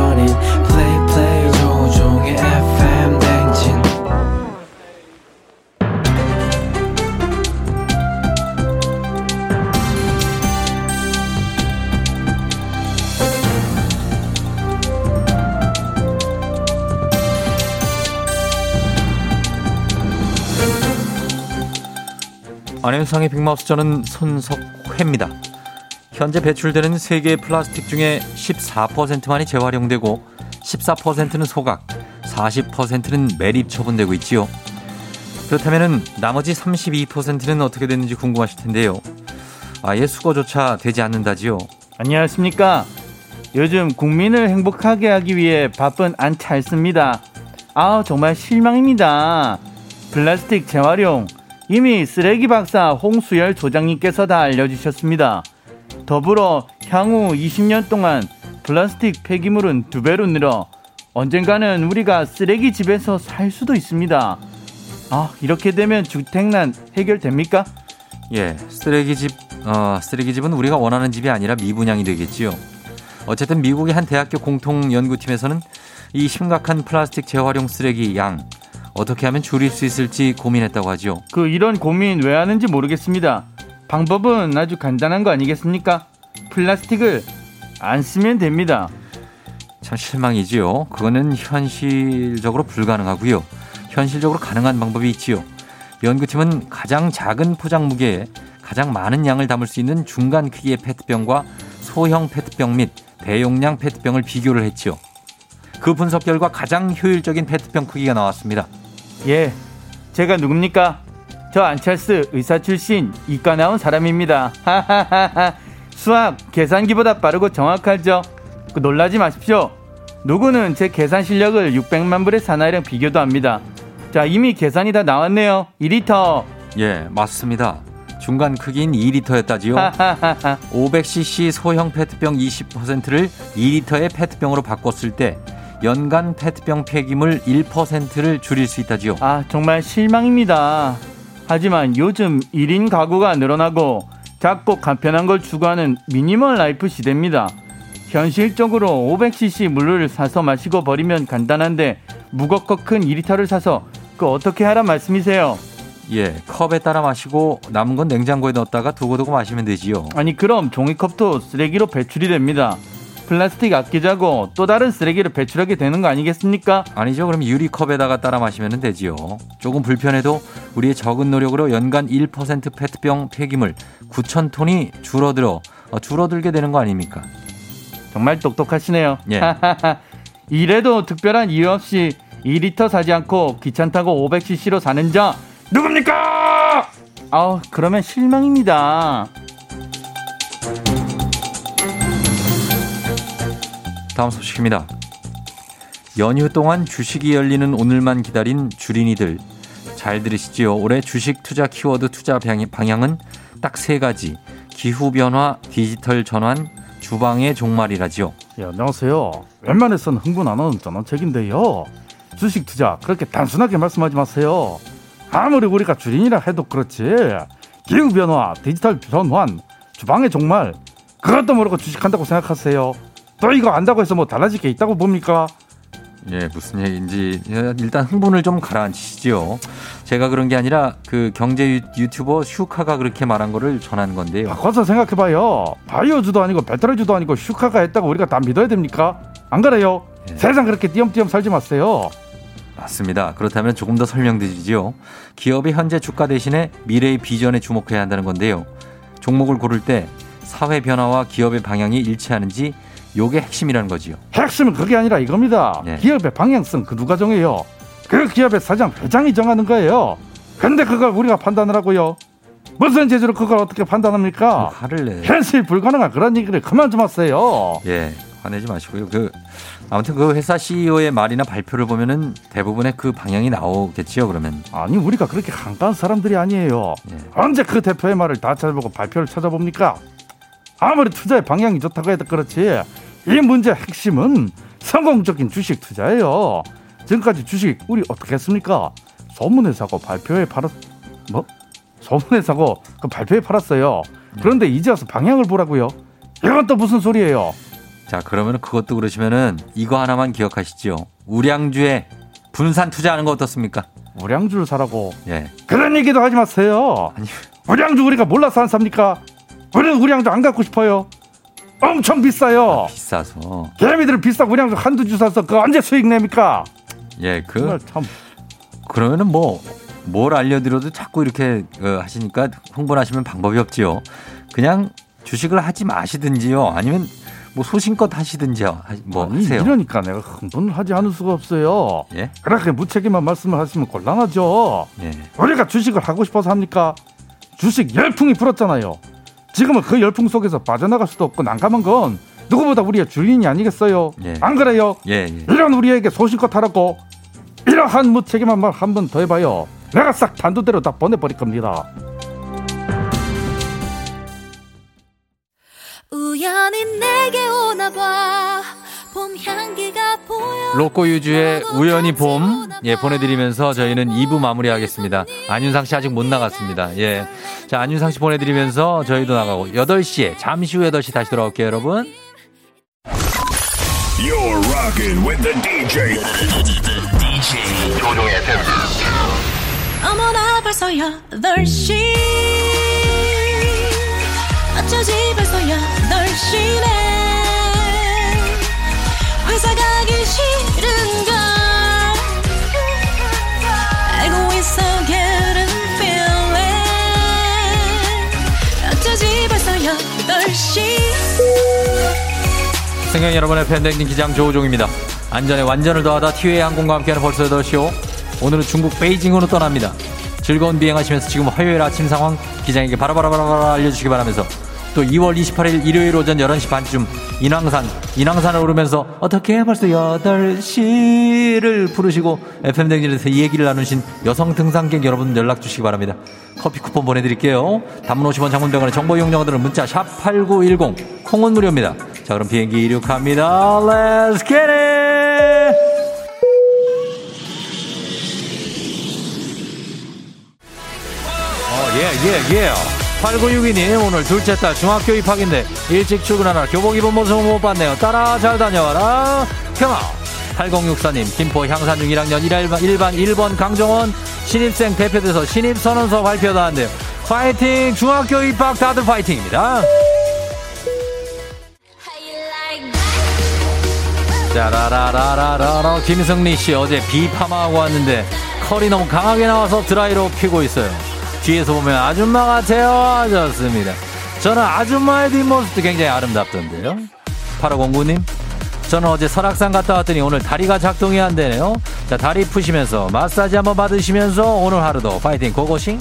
안현상의 빅마우스 저는 손석회입니다. 현재 배출되는 세계 플라스틱 중에 14%만이 재활용되고 14%는 소각, 40%는 매립 처분되고 있지요. 그렇다면 나머지 32%는 어떻게 되는지 궁금하실 텐데요. 아예 수거조차 되지 않는다지요. 안녕하십니까. 요즘 국민을 행복하게 하기 위해 바쁜 안찰습니다. 아 정말 실망입니다. 플라스틱 재활용 이미 쓰레기 박사 홍수열 조장님께서 다 알려주셨습니다. 더불어 향후 20년 동안 플라스틱 폐기물은 두 배로 늘어 언젠가는 우리가 쓰레기 집에서 살 수도 있습니다. 아 이렇게 되면 주택난 해결됩니까? 예, 쓰레기 집, 어, 쓰레기 집은 우리가 원하는 집이 아니라 미분양이 되겠지요. 어쨌든 미국의 한 대학교 공통 연구팀에서는 이 심각한 플라스틱 재활용 쓰레기 양 어떻게 하면 줄일 수 있을지 고민했다고 하죠. 그 이런 고민 왜 하는지 모르겠습니다. 방법은 아주 간단한 거 아니겠습니까? 플라스틱을 안 쓰면 됩니다. 참 실망이지요. 그거는 현실적으로 불가능하고요. 현실적으로 가능한 방법이 있지요. 연구팀은 가장 작은 포장 무게에 가장 많은 양을 담을 수 있는 중간 크기의 페트병과 소형 페트병 및 대용량 페트병을 비교를 했지요. 그 분석 결과 가장 효율적인 페트병 크기가 나왔습니다. 예, 제가 누굽니까? 저 안찰스 의사 출신 이과 나온 사람입니다. 하하하하. 수학 계산기보다 빠르고 정확하죠. 그 놀라지 마십시오. 누구는 제 계산 실력을 600만 불의 사나이랑 비교도 합니다. 자, 이미 계산이 다 나왔네요. 2리터. 예, 맞습니다. 중간 크기인 2리터였다지요. 하하하하. 500cc 소형 페트병 20%를 2리터의 페트병으로 바꿨을 때 연간 페트병 폐기물 1%를 줄일 수 있다지요. 아, 정말 실망입니다. 하지만 요즘 1인 가구가 늘어나고 작고 간편한 걸 추구하는 minimal life 시대입니다. 현실적으로 500cc 물을 사서 마시고 버리면 간단한데 무겁고 큰 2리터를 사서 그 어떻게 하란 말씀이세요? 예, 컵에 따라 마시고 남은 건 냉장고에 넣었다가 두고두고 마시면 되지요. 아니 그럼 종이컵도 쓰레기로 배출이 됩니다. 플라스틱 아끼자고 또 다른 쓰레기를 배출하게 되는 거 아니겠습니까? 아니죠. 그럼 유리컵에다가 따라 마시면 되지요. 조금 불편해도 우리의 적은 노력으로 연간 1% 페트병 폐기물 9천 톤이 줄어들어 어, 줄어들게 되는 거 아닙니까? 정말 똑똑하시네요. 예. 이래도 특별한 이유 없이 2리터 사지 않고 귀찮다고 500cc로 사는 자 누굽니까? 아우 그러면 실망입니다. 다음 소식입니다. 연휴 동안 주식이 열리는 오늘만 기다린 주린이들 잘 들으시지요. 올해 주식 투자 키워드 투자 방향- 방향은 딱 세 가지. 기후 변화, 디지털 전환, 주방의 종말이라지요. 예, 안녕하세요. 웬만해서는 흥분 안 하는 전원책인데요. 주식 투자 그렇게 단순하게 말씀하지 마세요. 아무리 우리가 주린이라 해도 그렇지. 기후 변화, 디지털 전환, 주방의 종말 그것도 모르고 주식한다고 생각하세요. 또 이거 안다고 해서 뭐 달라질 게 있다고 봅니까? 예, 무슨 얘기인지 일단 흥분을 좀 가라앉히시죠. 제가 그런 게 아니라 그 경제 유- 유튜버 슈카가 그렇게 말한 거를 전한 건데요. 바꿔서 생각해봐요. 바이오주도 아니고 배터리주도 아니고 슈카가 했다고 우리가 다 믿어야 됩니까? 안 그래요? 예. 세상 그렇게 띄엄띄엄 살지 마세요. 맞습니다. 그렇다면 조금 더 설명드리지요. 기업이 현재 주가 대신에 미래의 비전에 주목해야 한다는 건데요. 종목을 고를 때 사회 변화와 기업의 방향이 일치하는지 요게 핵심이라는 거지요. 핵심은 그게 아니라 이겁니다. 네. 기업의 방향성 그 누가 정해요? 그 기업의 사장 회장이 정하는 거예요. 근데 그걸 우리가 판단을 하고요. 무슨 재주로 그걸 어떻게 판단합니까? 화를 내. 현실 불가능한 그런 얘기를 그만 좀 하세요. 예. 화내지 마시고요. 그 아무튼 그 회사 CEO의 말이나 발표를 보면은 대부분의 그 방향이 나오겠지요. 그러면 아니 우리가 그렇게 한가한 사람들이 아니에요. 언제 그 대표의 말을 다 찾아보고 발표를 찾아봅니까? 아무리 투자의 방향이 좋다고 해도 그렇지 이 문제의 핵심은 성공적인 주식 투자예요. 지금까지 주식 우리 어떻게 했습니까? 소문에 사고 발표에 팔았 뭐? 소문에 사고 그 발표에 팔았어요. 그런데 이제 와서 방향을 보라고요. 이건 또 무슨 소리예요? 자 그러면 그것도 그러시면은 이거 하나만 기억하시죠. 우량주에 분산 투자하는 거 어떻습니까? 우량주를 사라고. 예. 그런 얘기도 하지 마세요. 우량주 우리가 몰라서 안 삽니까? 우리는 우량주 안 갖고 싶어요. 엄청 비싸요. 비싸서. 개미들은 비싼 우량주 한두 주 사서 그 언제 수익 냅니까? 예, 그 참. 그러면은 뭐 뭘 알려드려도 자꾸 이렇게 어, 하시니까 흥분하시면 방법이 없지요. 그냥 주식을 하지 마시든지요. 아니면 뭐 소신껏 하시든지요. 하- 뭐 아니, 하세요. 이러니까 내가 흥분을 하지 않을 수가 없어요. 예? 그렇게 무책임한 말씀을 하시면 곤란하죠. 예. 우리가 주식을 하고 싶어서 합니까? 주식 열풍이 불었잖아요. 지금은 그 열풍 속에서 빠져나갈 수도 없고 난감한 건 누구보다 우리의 주인이 아니겠어요. 예. 안 그래요? 예, 예. 이런 우리에게 소신껏 하라고 이러한 무책임한 말 한 번 더 해봐요. 내가 싹 단두대로 다 보내버릴 겁니다. 우연히 내게 오나봐 향기가 보여 로꼬 유주의 우연히 봄, 예, 보내드리면서 저희는 2부 마무리하겠습니다. 안윤상 씨 아직 못 나갔습니다. 예. 자, 안윤상 씨 보내드리면서 저희도 나가고, 8시에, 잠시 후 8시 다시 돌아올게요, 여러분. You're rocking with the DJ. DJ 조종의. 어머나 벌써 8시 어쩌지 벌써 8시네 승객 여러분의 팬데믹 기장 조우종입니다. 안전에 완전을 더하다 티웨이 항공과 함께하는 벌써 8시오. 오늘은 중국 베이징으로 떠납니다. 즐거운 비행하시면서 지금 화요일 아침 상황 기장에게 바라바라바라바라 알려주시기 바라면서 또 2월 28일 일요일 오전 11시 반쯤 인왕산, 인왕산을 오르면서 어떻게 벌써 8시를 부르시고 FM댕진에서 이 얘기를 나누신 여성 등산객 여러분 연락 주시기 바랍니다. 커피 쿠폰 보내드릴게요. 단문 50원 장문병원의 정보 이용료들은 문자 샵8910 콩은 무료입니다. 자 그럼 비행기 이륙합니다. Let's get it! 어, 예, 예, 예. 8962님, 오늘 둘째 딸 중학교 입학인데 일찍 출근하라 교복 입은 모습 못 봤네요. 따라 잘 다녀와라. 평화. 8064님, 김포 향산중 1학년 1반, 1반 1번 강정원 신입생 대표돼서 신입선언서 발표하는데요. 파이팅! 중학교 입학 다들 파이팅입니다. 짜라라라라라 김승리 씨 어제 비 파마하고 왔는데 컬이 너무 강하게 나와서 드라이로 피고 있어요. 뒤에서 보면 아줌마 같아요. 좋습니다. 저는 아줌마의 뒷모습도 굉장히 아름답던데요. 8509님 저는 어제 설악산 갔다 왔더니 오늘 다리가 작동이 안 되네요. 자 다리 푸시면서 마사지 한번 받으시면서 오늘 하루도 파이팅 고고싱.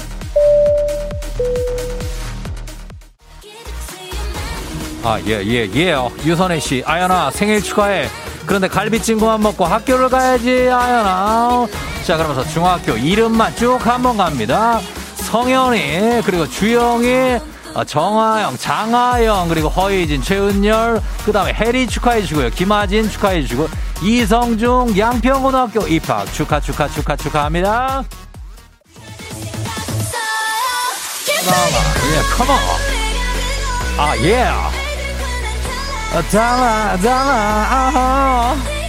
아, 예, 예, 예. 유선혜 씨, 아연아, 생일 축하해. 그런데 갈비찜구만 먹고 학교를 가야지, 아연아. 자, 그러면서 중학교 이름만 쭉 한번 갑니다. 성현이, 그리고 주영이, 어, 정하영, 장하영, 그리고 허희진, 최은열, 그 다음에 혜리 축하해주시고요. 김하진 축하해주시고, 이성중, 양평고등학교 입학 축하, 축하, 축하, 축하합니다. 예, 컴온. 아, 예. 달아, 달아, 아하.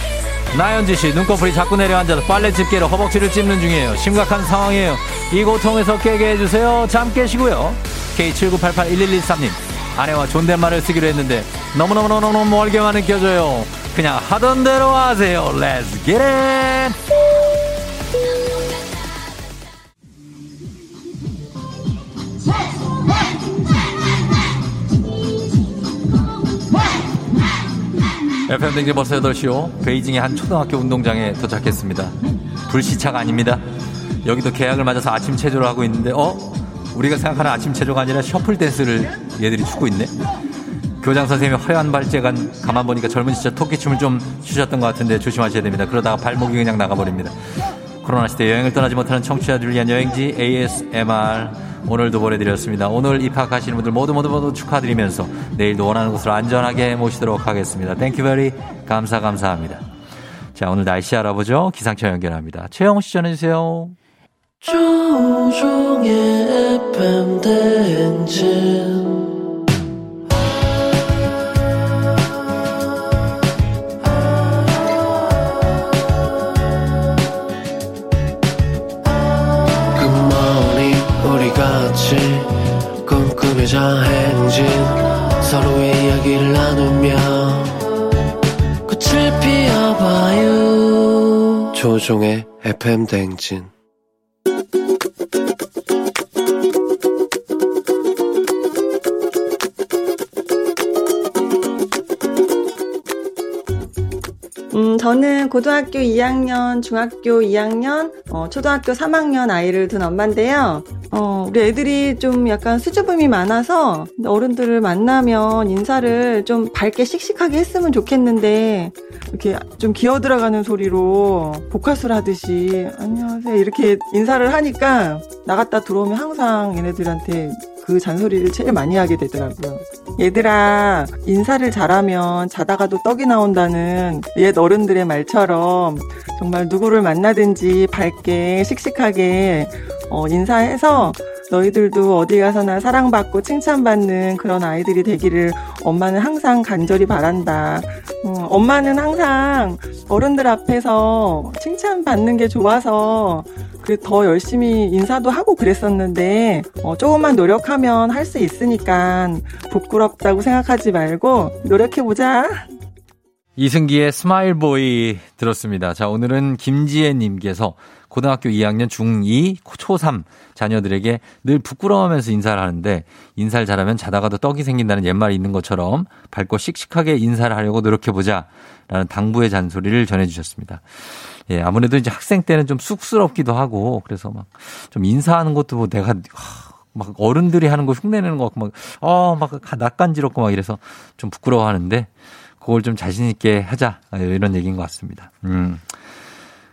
나연지 씨, 눈꺼풀이 자꾸 내려앉아서 빨래 집게로 허벅지를 찝는 중이에요. 심각한 상황이에요. 이 고통에서 깨게 해주세요. 잠 깨시고요. K79881113님, 아내와 존댓말을 쓰기로 했는데 너무너무너무 멀게만 느껴져요. 그냥 하던 대로 하세요. Let's get it! FM 댕진 벌써 8시요. 베이징의 한 초등학교 운동장에 도착했습니다. 불시차가 아닙니다. 여기도 계약을 맞아서 아침 체조를 하고 있는데, 어? 우리가 생각하는 아침 체조가 아니라 셔플 댄스를 얘들이 추고 있네? 교장 선생님이 허연 발재간 가만 보니까 젊은 시절 토끼춤을 좀 추셨던 것 같은데 조심하셔야 됩니다. 그러다가 발목이 그냥 나가버립니다. 코로나 시대 여행을 떠나지 못하는 청취자들을 위한 여행지 ASMR 오늘도 보내드렸습니다. 오늘 입학하시는 분들 모두 모두 모두 축하드리면서 내일도 원하는 곳으로 안전하게 모시도록 하겠습니다. Thank you very 감사 감사합니다. 자 오늘 날씨 알아보죠. 기상청 연결합니다. 최영호 씨 전해주세요. 조우종의 FM 대행진 이야기를 나누며 꽃을 피워봐요 조종의 FM 대행진 음, 저는 고등학교 2학년, 중학교 2학년, 어, 초등학교 3학년 아이를 둔 엄마인데요. 어, 우리 애들이 좀 약간 수줍음이 많아서 어른들을 만나면 인사를 좀 밝게 씩씩하게 했으면 좋겠는데 이렇게 좀 기어 들어가는 소리로 복화술 하듯이 안녕하세요 이렇게 인사를 하니까 나갔다 들어오면 항상 얘네들한테 그 잔소리를 제일 많이 하게 되더라고요. 얘들아, 인사를 잘하면 자다가도 떡이 나온다는 옛 어른들의 말처럼 정말 누구를 만나든지 밝게, 씩씩하게, 어, 인사해서 너희들도 어디 가서나 사랑받고 칭찬받는 그런 아이들이 되기를 엄마는 항상 간절히 바란다. 어, 엄마는 항상 어른들 앞에서 칭찬받는 게 좋아서 그더 열심히 인사도 하고 그랬었는데 어, 조금만 노력하면 할 수 있으니까 부끄럽다고 생각하지 말고 노력해 보자. 이승기의 Smile Boy 들었습니다. 자, 오늘은 김지혜님께서 고등학교 2학년 중2, 초3 자녀들에게 늘 부끄러워하면서 인사를 하는데 인사를 잘하면 자다가도 떡이 생긴다는 옛말이 있는 것처럼 밝고 씩씩하게 인사를 하려고 노력해보자 라는 당부의 잔소리를 전해주셨습니다. 예, 아무래도 이제 학생 때는 좀 쑥스럽기도 하고 그래서 막 좀 인사하는 것도 뭐 내가 막 어른들이 하는 거 흉내내는 거 같고 막, 어, 막 낯간지럽고 막 이래서 좀 부끄러워하는데 그걸 좀 자신있게 하자. 이런 얘기인 것 같습니다. 음.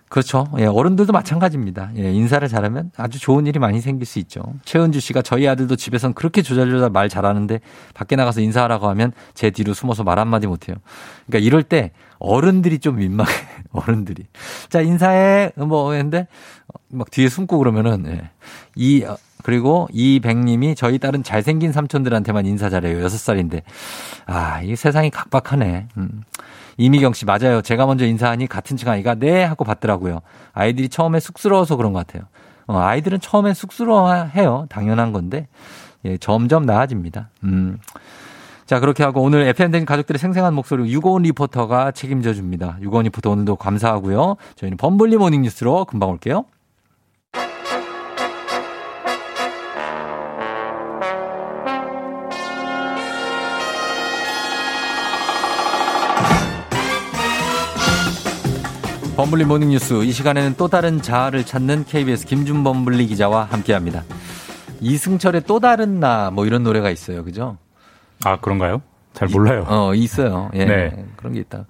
그렇죠. 예, 어른들도 마찬가지입니다. 예, 인사를 잘하면 아주 좋은 일이 많이 생길 수 있죠. 최은주 씨가 저희 아들도 집에선 그렇게 조잘조잘 말 잘하는데 밖에 나가서 인사하라고 하면 제 뒤로 숨어서 말 한마디 못해요. 그러니까 이럴 때 어른들이 좀 민망해. 어른들이. 자, 인사해. 뭐, 했는데 막 뒤에 숨고 그러면은, 예. 이, 어, 그리고 이백님이 저희 딸은 잘생긴 삼촌들한테만 인사 잘해요. 여섯 살인데. 아, 이 세상이 각박하네. 음. 이미경 씨, 맞아요. 제가 먼저 인사하니 같은 층 아이가 네 하고 받더라고요. 아이들이 처음에 쑥스러워서 그런 것 같아요. 어, 아이들은 처음에 쑥스러워해요. 당연한 건데. 예, 점점 나아집니다. 음. 자, 그렇게 하고 오늘 FM대 가족들의 생생한 목소리 유고원 리포터가 책임져 줍니다. 유고원 리포터 오늘도 감사하고요. 저희는 범블리 모닝 뉴스로 금방 올게요. 범블리 모닝 뉴스 이 시간에는 또 다른 자아를 찾는 KBS 김준 범블리 기자와 함께합니다. 이승철의 또 다른 나 뭐 이런 노래가 있어요, 그죠? 아 그런가요? 잘 몰라요. 어 있어요. 예, 네. 그런 게 있다.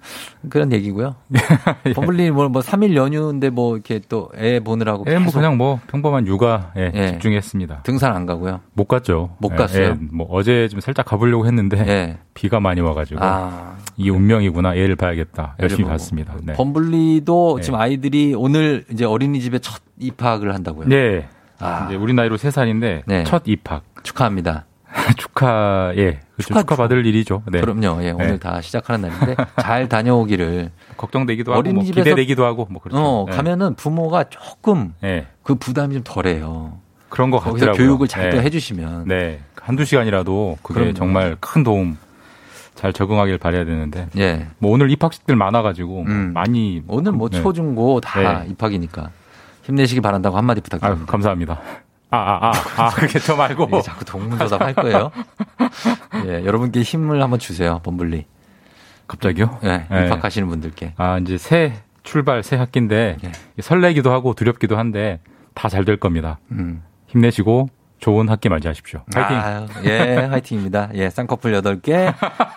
그런 얘기고요. 범블리 뭐, 뭐 3일 연휴인데 뭐 이렇게 또 애 보느라고 예, 뭐 그냥 뭐 평범한 육아 예, 예. 집중했습니다. 등산 안 가고요. 못 갔죠. 못 예, 갔어요? 예, 뭐 어제 좀 살짝 가보려고 했는데 예. 비가 많이 와가지고 아. 이 운명이구나 얘를 봐야겠다 열심히 보고. 봤습니다. 네. 범블리도 네. 지금 아이들이 오늘 이제 어린이집에 첫 입학을 한다고요. 네. 아. 이제 우리 나이로 3 살인데 네. 첫 입학 축하합니다. 축하 예 축하- 축하, 받을 일이죠. 네. 그럼요. 예, 오늘 네. 다 시작하는 날인데 잘 다녀오기를 걱정되기도 하고 뭐 기대되기도 하고 뭐 그렇죠. 어, 네. 가면은 부모가 조금 네. 그 부담이 좀 덜해요. 그런 것 거기서 같더라고요. 교육을 잘또 네. 해주시면. 네. 한두 시간이라도 그게 그럼요. 정말 큰 도움 잘 적응하길 바라야 되는데. 예. 뭐 오늘 입학식들 많아가지고 음. 많이. 오늘 뭐 네. 초중고 다 네. 입학이니까 힘내시기 바란다고 한마디 아유, 부탁드립니다. 감사합니다. 아, 아, 아, 아, 그게 저 말고. 이게 자꾸 동문서답 할 거예요. 예, 여러분께 힘을 한번 주세요, 범블리. 갑자기요? 예, 네. 입학하시는 분들께. 아, 이제 새 출발, 새 학기인데 예. 설레기도 하고 두렵기도 한데 다 잘 될 겁니다. 음. 힘내시고 좋은 학기 맞이하십시오. 파이팅. 아유, 예, 화이팅입니다. 예, 쌍꺼풀 8개,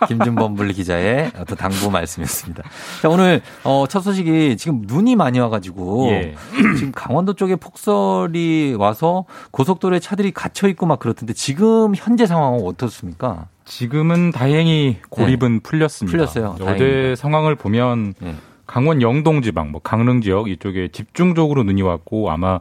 김준범 분리 기자의 어떤 당부 말씀이었습니다. 자, 오늘, 어, 첫 소식이 지금 눈이 많이 와 가지고, 예. 지금 강원도 쪽에 폭설이 와서 고속도로에 차들이 갇혀 있고 막 그렇던데, 지금 현재 상황은 어떻습니까? 지금은 다행히 고립은 풀렸습니다. 네. 풀렸어요. 어제 다행입니다. 상황을 보면 강원 영동 지방, 뭐 강릉 지역 이쪽에 집중적으로 눈이 왔고 아마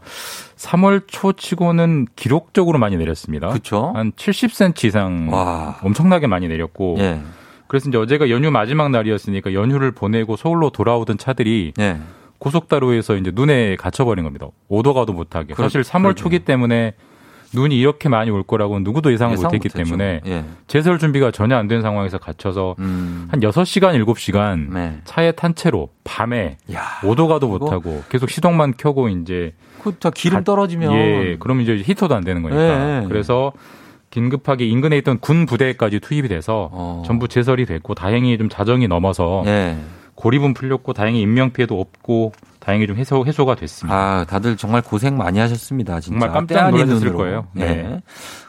3월 초 치고는 기록적으로 많이 내렸습니다. 그렇죠. 한 70cm 이상 와. 엄청나게 많이 내렸고 예. 그래서 이제 어제가 연휴 마지막 날이었으니까 연휴를 보내고 서울로 돌아오던 차들이 예. 고속도로에서 이제 눈에 갇혀버린 겁니다. 오도 가도 못하게. 그렇- 사실 3월 그러게요. 초기 때문에 눈이 이렇게 많이 올 거라고는 누구도 예상을 예상 못했기. 때문에 예. 제설 준비가 전혀 안 된 상황에서 갇혀서 음. 한 6시간, 7시간 네. 차에 탄 채로 밤에 오도 가도 못하고 계속 시동만 켜고 이제 그다 기름 떨어지면 예, 그러면 이제 히터도 안 되는 거니까. 예. 그래서 긴급하게 인근에 있던 군 부대까지 투입이 돼서 어. 전부 제설이 됐고 다행히 좀 자정이 넘어서 예. 고립은 풀렸고 다행히 인명 피해도 없고 다행히 좀 해소 해소가 됐습니다. 아, 다들 정말 고생 많이 하셨습니다. 진짜. 정말 깜짝 눈으로. 거예요. 네. 네.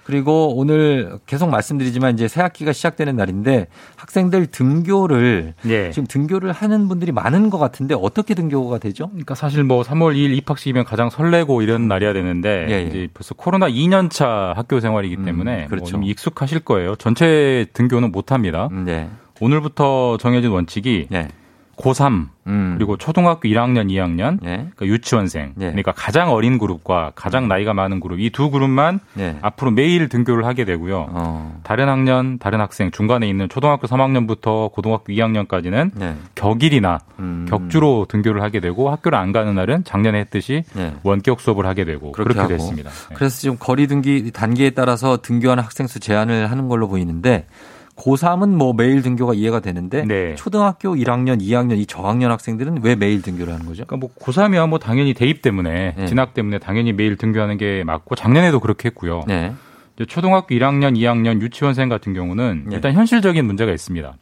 그리고 오늘 계속 말씀드리지만 이제 새 학기가 시작되는 날인데 학생들 등교를 예. 지금 등교를 하는 분들이 많은 것 같은데 어떻게 등교가 되죠? 그러니까 사실 뭐 3월 2일 입학식이면 가장 설레고 이런 날이야 되는데 예, 예. 이제 벌써 코로나 2년 차 학교 생활이기 때문에 뭐 그렇죠. 좀 익숙하실 거예요. 전체 등교는 못 합니다. 네. 오늘부터 정해진 원칙이 네. 고3 음. 그리고 초등학교 1학년, 2학년, 네. 그러니까 유치원생, 네. 그러니까 가장 어린 그룹과 가장 나이가 많은 그룹 이 두 그룹만 네. 앞으로 매일 등교를 하게 되고요. 어. 다른 학년, 다른 학생 중간에 있는 초등학교 3학년부터 고등학교 2학년까지는 네. 격일이나 음. 격주로 등교를 하게 되고 학교를 안 가는 날은 작년에 했듯이 네. 원격 수업을 하게 되고 그렇게 그렇게. 됐습니다. 네. 그래서 지금 거리 등기 단계에 따라서 등교하는 학생 수 제한을 하는 걸로 보이는데 고3은 뭐 매일 등교가 이해가 되는데 네. 초등학교 1학년, 2학년 이 저학년 학생들은 왜 매일 등교를 하는 거죠? 그러니까 뭐 고3이야 뭐 당연히 대입 때문에 네. 진학 때문에 당연히 매일 등교하는 게 맞고 작년에도 그렇게 했고요. 네. 초등학교 1학년, 2학년 유치원생 같은 경우는 네. 일단 현실적인 문제가 있습니다.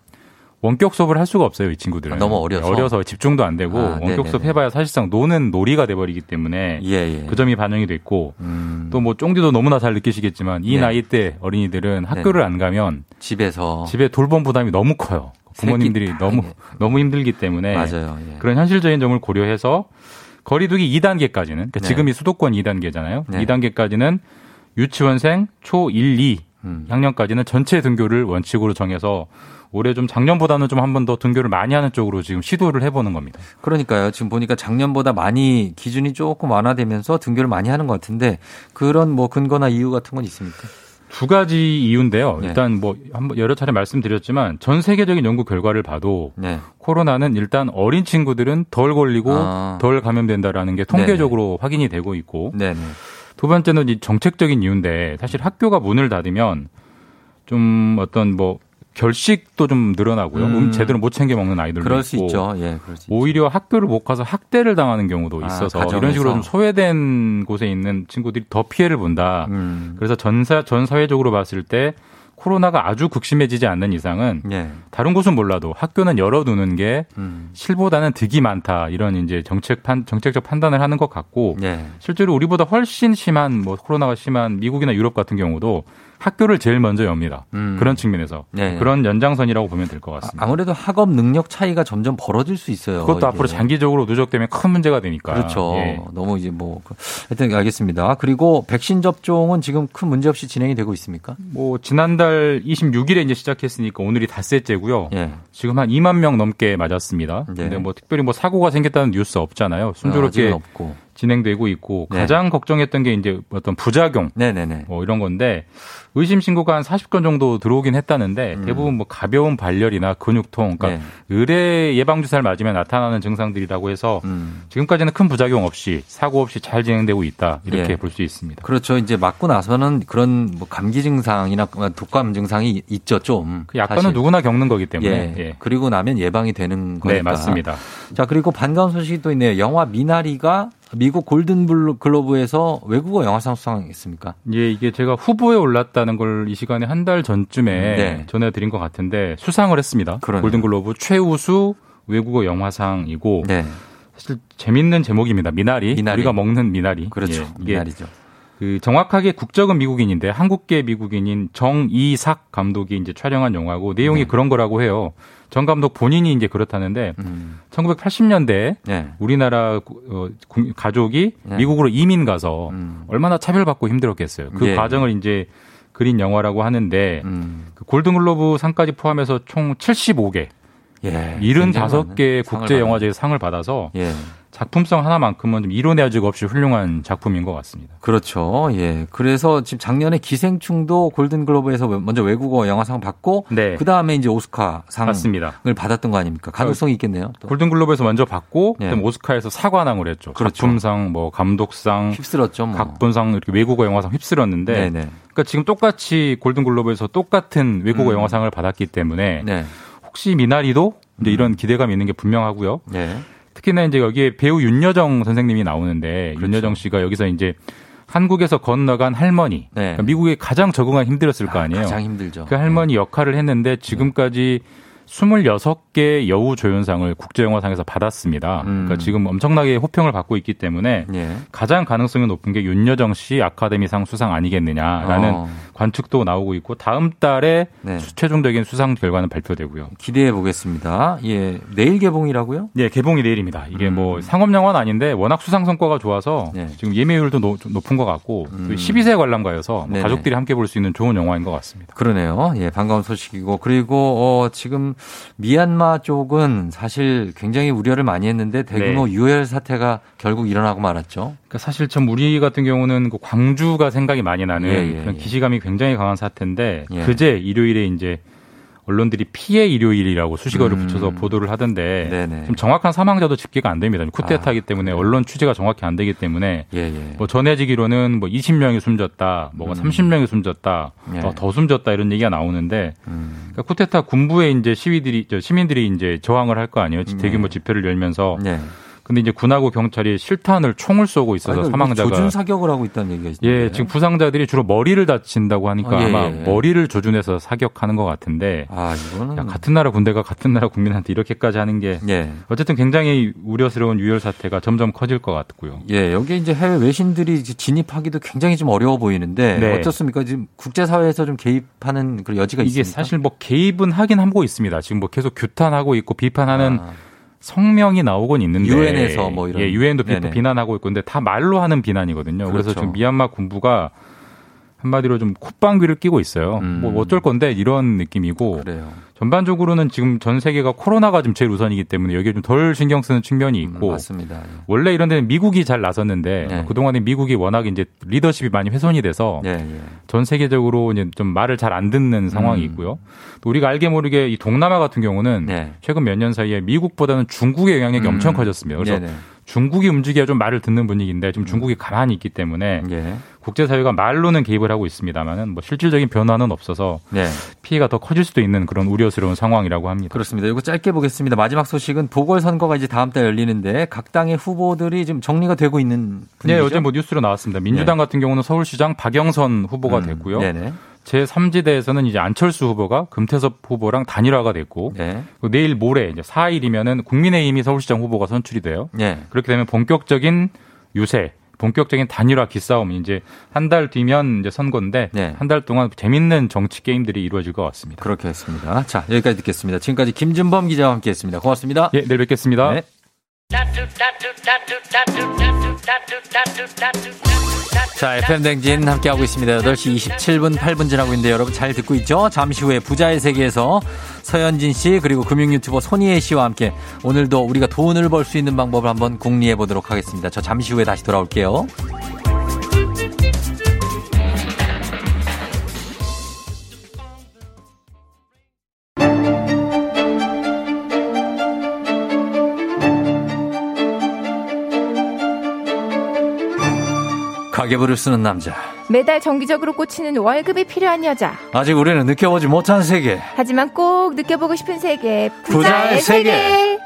원격 수업을 할 수가 없어요, 이 친구들은. 아, 너무 어려서? 어려서 집중도 안 되고 아, 원격 수업. 해봐야 사실상 노는 놀이가 돼버리기 때문에 예, 예. 그 점이 반영이 됐고 음. 또뭐 쫑디도 너무나 잘 느끼시겠지만 이 네. 나이 때 어린이들은 학교를 안 가면 집에서 집에 돌봄 부담이 너무 커요. 부모님들이 너무 다 너무 힘들기 때문에 맞아요. 예. 그런 현실적인 점을 고려해서 거리두기 2단계까지는 그러니까 네. 지금이 수도권 2단계잖아요. 네. 2단계까지는 유치원생 초 1, 2 음. 학년까지는 전체 등교를 원칙으로 정해서 올해 좀 작년보다는 좀 한 번 더 등교를 많이 하는 쪽으로 지금 시도를 해보는 겁니다. 그러니까요. 지금 보니까 작년보다 많이 기준이 조금 완화되면서 등교를 많이 하는 것 같은데 그런 뭐 근거나 이유 같은 건 있습니까? 두 가지 이유인데요. 네. 일단 뭐 한번 여러 차례 말씀드렸지만 전 세계적인 연구 결과를 봐도 네. 코로나는 일단 어린 친구들은 덜 걸리고 아. 덜 감염된다라는 게 통계적으로 확인이 되고 있고 네, 네. 두 번째는 이 정책적인 이유인데 사실 학교가 문을 닫으면 좀 어떤 뭐 결식도 좀 늘어나고요. 음. 음, 제대로 못 챙겨 먹는 아이들도 그럴 수 있고 있죠. 예, 그럴 수 있죠. 오히려 학교를 못 가서 학대를 당하는 경우도 아, 있어서 가정에서. 이런 식으로 좀 소외된 곳에 있는 친구들이 더 피해를 본다. 음. 그래서 전사 전 사회적으로 봤을 때 코로나가 아주 극심해지지 않는 이상은 예. 다른 곳은 몰라도 학교는 열어두는 게 음. 실보다는 득이 많다 이런 이제 정책 판 정책적 판단을 하는 것 같고 예. 실제로 우리보다 훨씬 심한 뭐 코로나가 심한 미국이나 유럽 같은 경우도 학교를 제일 먼저 엽니다. 음. 그런 측면에서 네. 그런 연장선이라고 보면 될 것 같습니다. 아 무래도 학업 능력 차이가 점점 벌어질 수 있어요. 그것도 이게. 앞으로 장기적으로 누적되면 큰 문제가 되니까. 그렇죠. 예. 너무 이제 뭐 그- 하여튼 알겠습니다. 그리고 백신 접종은 지금 큰 문제 없이 진행이 되고 있습니까? 뭐 지난달 26일에 이제 시작했으니까 오늘이 닷새째고요. 예. 지금 한 2만 명 넘게 맞았습니다. 네. 근데 뭐 특별히 뭐 사고가 생겼다는 뉴스 없잖아요. 순조롭게 아직은 없고. 진행되고 있고 네. 가장 걱정했던 게 이제 어떤 부작용 네네네. 뭐 이런 건데 의심 신고가 한 40건 정도 들어오긴 했다는데 대부분 뭐 가벼운 발열이나 근육통, 그러니까 음. 네. 의뢰 예방 주사를 맞으면 나타나는 증상들이라고 해서 음. 지금까지는 큰 부작용 없이 사고 없이 잘 진행되고 있다 이렇게 예. 볼수 있습니다. 그렇죠. 이제 맞고 나서는 그런 뭐 감기 증상이나 독감 증상이 있죠, 좀. 그 약간은 사실. 누구나 겪는 거기 때문에 예. 예. 그리고 나면 예방이 되는 거니까. 네 맞습니다. 자, 그리고 반가운 소식이 또 있네요. 영화 미나리가 미국 골든 글로브에서 외국어 영화상 수상했습니까? 예, 이게 제가 후보에 올랐다는 걸 이 시간에 한 달 전쯤에 네. 전해드린 것 같은데 수상을 했습니다. 그러네요. 골든 글로브 최우수 외국어 영화상이고 네. 사실 재밌는 제목입니다. 미나리, 미나리. 우리가 먹는 미나리. 그렇죠. 예, 미나리죠. 그 정확하게 국적은 미국인인데 한국계 미국인인 정이삭 감독이 이제 촬영한 영화고 내용이 네. 그런 거라고 해요. 정 감독 본인이 이제 그렇다는데 음. 1980년대 네. 우리나라 구- 어, 국- 가족이 네. 미국으로 이민 가서 얼마나 차별받고 힘들었겠어요. 그 예. 과정을 이제 그린 영화라고 하는데 음. 그 골든글로브 상까지 포함해서 총 75개, 예. 75개 상을 국제 영화제에서 상을 받아서 예. 작품성 하나만큼은 좀 이론의 여지가 없이 훌륭한 작품인 것 같습니다. 그렇죠. 예. 그래서 지금 작년에 기생충도 골든글로브에서 먼저 외국어 영화상 받고 네. 그 다음에 이제 오스카 상을 맞습니다. 받았던 거 아닙니까? 가능성이 있겠네요. 또. 골든글로브에서 먼저 받고 예. 그다음 오스카에서 사관왕을 했죠. 그렇죠. 작품상, 뭐 감독상, 휩쓸었죠. 뭐. 각본상 이렇게 외국어 영화상 휩쓸었는데, 네네. 그러니까 지금 똑같이 골든글로브에서 똑같은 외국어 음. 영화상을 받았기 때문에 네. 혹시 미나리도 이제 이런 기대감이 있는 게 분명하고요. 네. 특히나 이제 여기에 배우 윤여정 선생님이 나오는데 그렇죠. 윤여정 씨가 여기서 이제 한국에서 건너간 할머니, 그러니까 미국에 가장 적응하기 힘들었을 거 아니에요. 네. 가장 힘들죠. 그 할머니 역할을 했는데 지금까지 26개 여우 조연상을 국제영화상에서 받았습니다. 음. 그러니까 지금 엄청나게 호평을 받고 있기 때문에 예. 가장 가능성이 높은 게 윤여정 씨 아카데미상 수상 아니겠느냐라는 어. 관측도 나오고 있고 다음 달에 네. 최종적인 수상 결과는 발표되고요. 기대해 보겠습니다. 예. 내일 개봉이라고요? 예, 개봉이 내일입니다. 이게 음. 뭐 상업 영화는 아닌데 워낙 수상 성과가 좋아서 네. 지금 예매율도 노- 좀 높은 것 같고 또 12세 관람가여서 뭐 음. 가족들이 함께 볼 수 있는 좋은 영화인 것 같습니다. 그러네요. 예, 반가운 소식이고. 그리고, 어, 지금 미얀마 쪽은 사실 굉장히 우려를 많이 했는데 대규모 네. 유혈 사태가 결국 일어나고 말았죠. 그러니까 사실 참 우리 같은 경우는 그 광주가 생각이 많이 나는 예, 예, 그런 예. 기시감이 굉장히 강한 사태인데 예. 그제 일요일에 이제 언론들이 피해 일요일이라고 수식어를 음. 붙여서 보도를 하던데 네네. 지금 정확한 사망자도 집계가 안 됩니다. 쿠데타이기 때문에 언론 취재가 정확히 안 되기 때문에 예, 예. 뭐 전해지기로는 뭐 20명이 숨졌다, 뭐 30명이 숨졌다, 예. 어, 더 숨졌다 이런 얘기가 나오는데 음. 그러니까 쿠데타 군부에 이제 시위들이 저 시민들이 이제 저항을 할 거 아니에요. 대규모 집회를 열면서 네. 근데 이제 군하고 경찰이 실탄을 총을 쏘고 있어서 아니, 사망자가 조준 사격을 하고 있다는 얘기가. 예, 지금 부상자들이 주로 머리를 다친다고 하니까 어, 예, 아마 예. 머리를 조준해서 사격하는 것 같은데 아, 이거는 야, 같은 나라 군대가 같은 나라 국민한테 이렇게까지 하는 게 예. 어쨌든 굉장히 우려스러운 유혈 사태가 점점 커질 것 같고요. 예, 여기 이제 해외 외신들이 진입하기도 굉장히 좀 어려워 보이는데 네. 어떻습니까? 지금 국제 사회에서 좀 개입하는 그런 여지가 이게 있습니까? 사실 뭐 개입은 하긴 하고 있습니다. 지금 뭐 계속 규탄하고 있고 비판하는 아. 성명이 나오곤 있는데 유엔에서 뭐 이런. 예, 유엔도. 비난하고 있고 근데 다 말로 하는 비난이거든요. 그래서 그렇죠. 지금 미얀마 군부가 한마디로 좀 콧방귀를 끼고 있어요. 뭐 어쩔 건데 이런 느낌이고 음. 그래요. 전반적으로는 지금 전 세계가 코로나가 지금 제일 우선이기 때문에 여기에 좀 덜 신경 쓰는 측면이 있고 음, 맞습니다. 예. 원래 이런 데는 미국이 잘 나섰는데 네. 그동안에 미국이 워낙 이제 리더십이 많이 훼손이 돼서 예, 예. 전 세계적으로 이제 좀 말을 잘 안 듣는 상황이 음. 있고요. 또 우리가 알게 모르게 이 동남아 같은 경우는 네. 최근 몇 년 사이에 미국보다는 중국의 영향력이 음. 엄청 커졌습니다. 그래서 네네. 중국이 움직여야 좀 말을 듣는 분위기인데 지금 중국이 가만히 있기 때문에 예. 국제사회가 말로는 개입을 하고 있습니다만은 뭐 실질적인 변화는 없어서 네. 피해가 더 커질 수도 있는 그런 우려스러운 상황이라고 합니다. 그렇습니다. 이거 짧게 보겠습니다. 마지막 소식은 보궐선거가 이제 다음 달 열리는데 각 당의 후보들이 지금 정리가 되고 있는 네, 분위기죠? 어제 뭐 뉴스로 나왔습니다. 민주당 같은 경우는 서울시장 박영선 후보가 음, 됐고요. 네네. 제3지대에서는 이제 안철수 후보가 금태섭 후보랑 단일화가 됐고 네. 내일 모레 이제 4일이면은 국민의힘이 서울시장 후보가 선출이 돼요. 네. 그렇게 되면 본격적인 유세, 본격적인 단일화 기싸움 이제 한 달 뒤면 이제 선거인데 네. 한달 동안 재밌는 정치 게임들이 이루어질 것 같습니다. 그렇게 했습니다. 자, 여기까지 듣겠습니다. 지금까지 김준범 기자와 함께 했습니다. 고맙습니다. 예, 내일 뵙겠습니다. 네. 자, FM댕진 함께하고 있습니다. 8시 27분 8분 지나고 있는데 여러분 잘 듣고 있죠? 잠시 후에 부자의 세계에서 서현진 씨 그리고 금융 유튜버 손희애 씨와 함께 오늘도 우리가 돈을 벌 수 있는 방법을 한번 궁리해 보도록 하겠습니다. 저 잠시 후에 다시 돌아올게요. 가계부를 쓰는 남자. 매달 정기적으로 꽂히는 월급이 필요한 여자. 아직 우리는 느껴보지 못한 세계. 하지만 꼭 느껴보고 싶은 세계. 부자의 부자의 세계. 세계.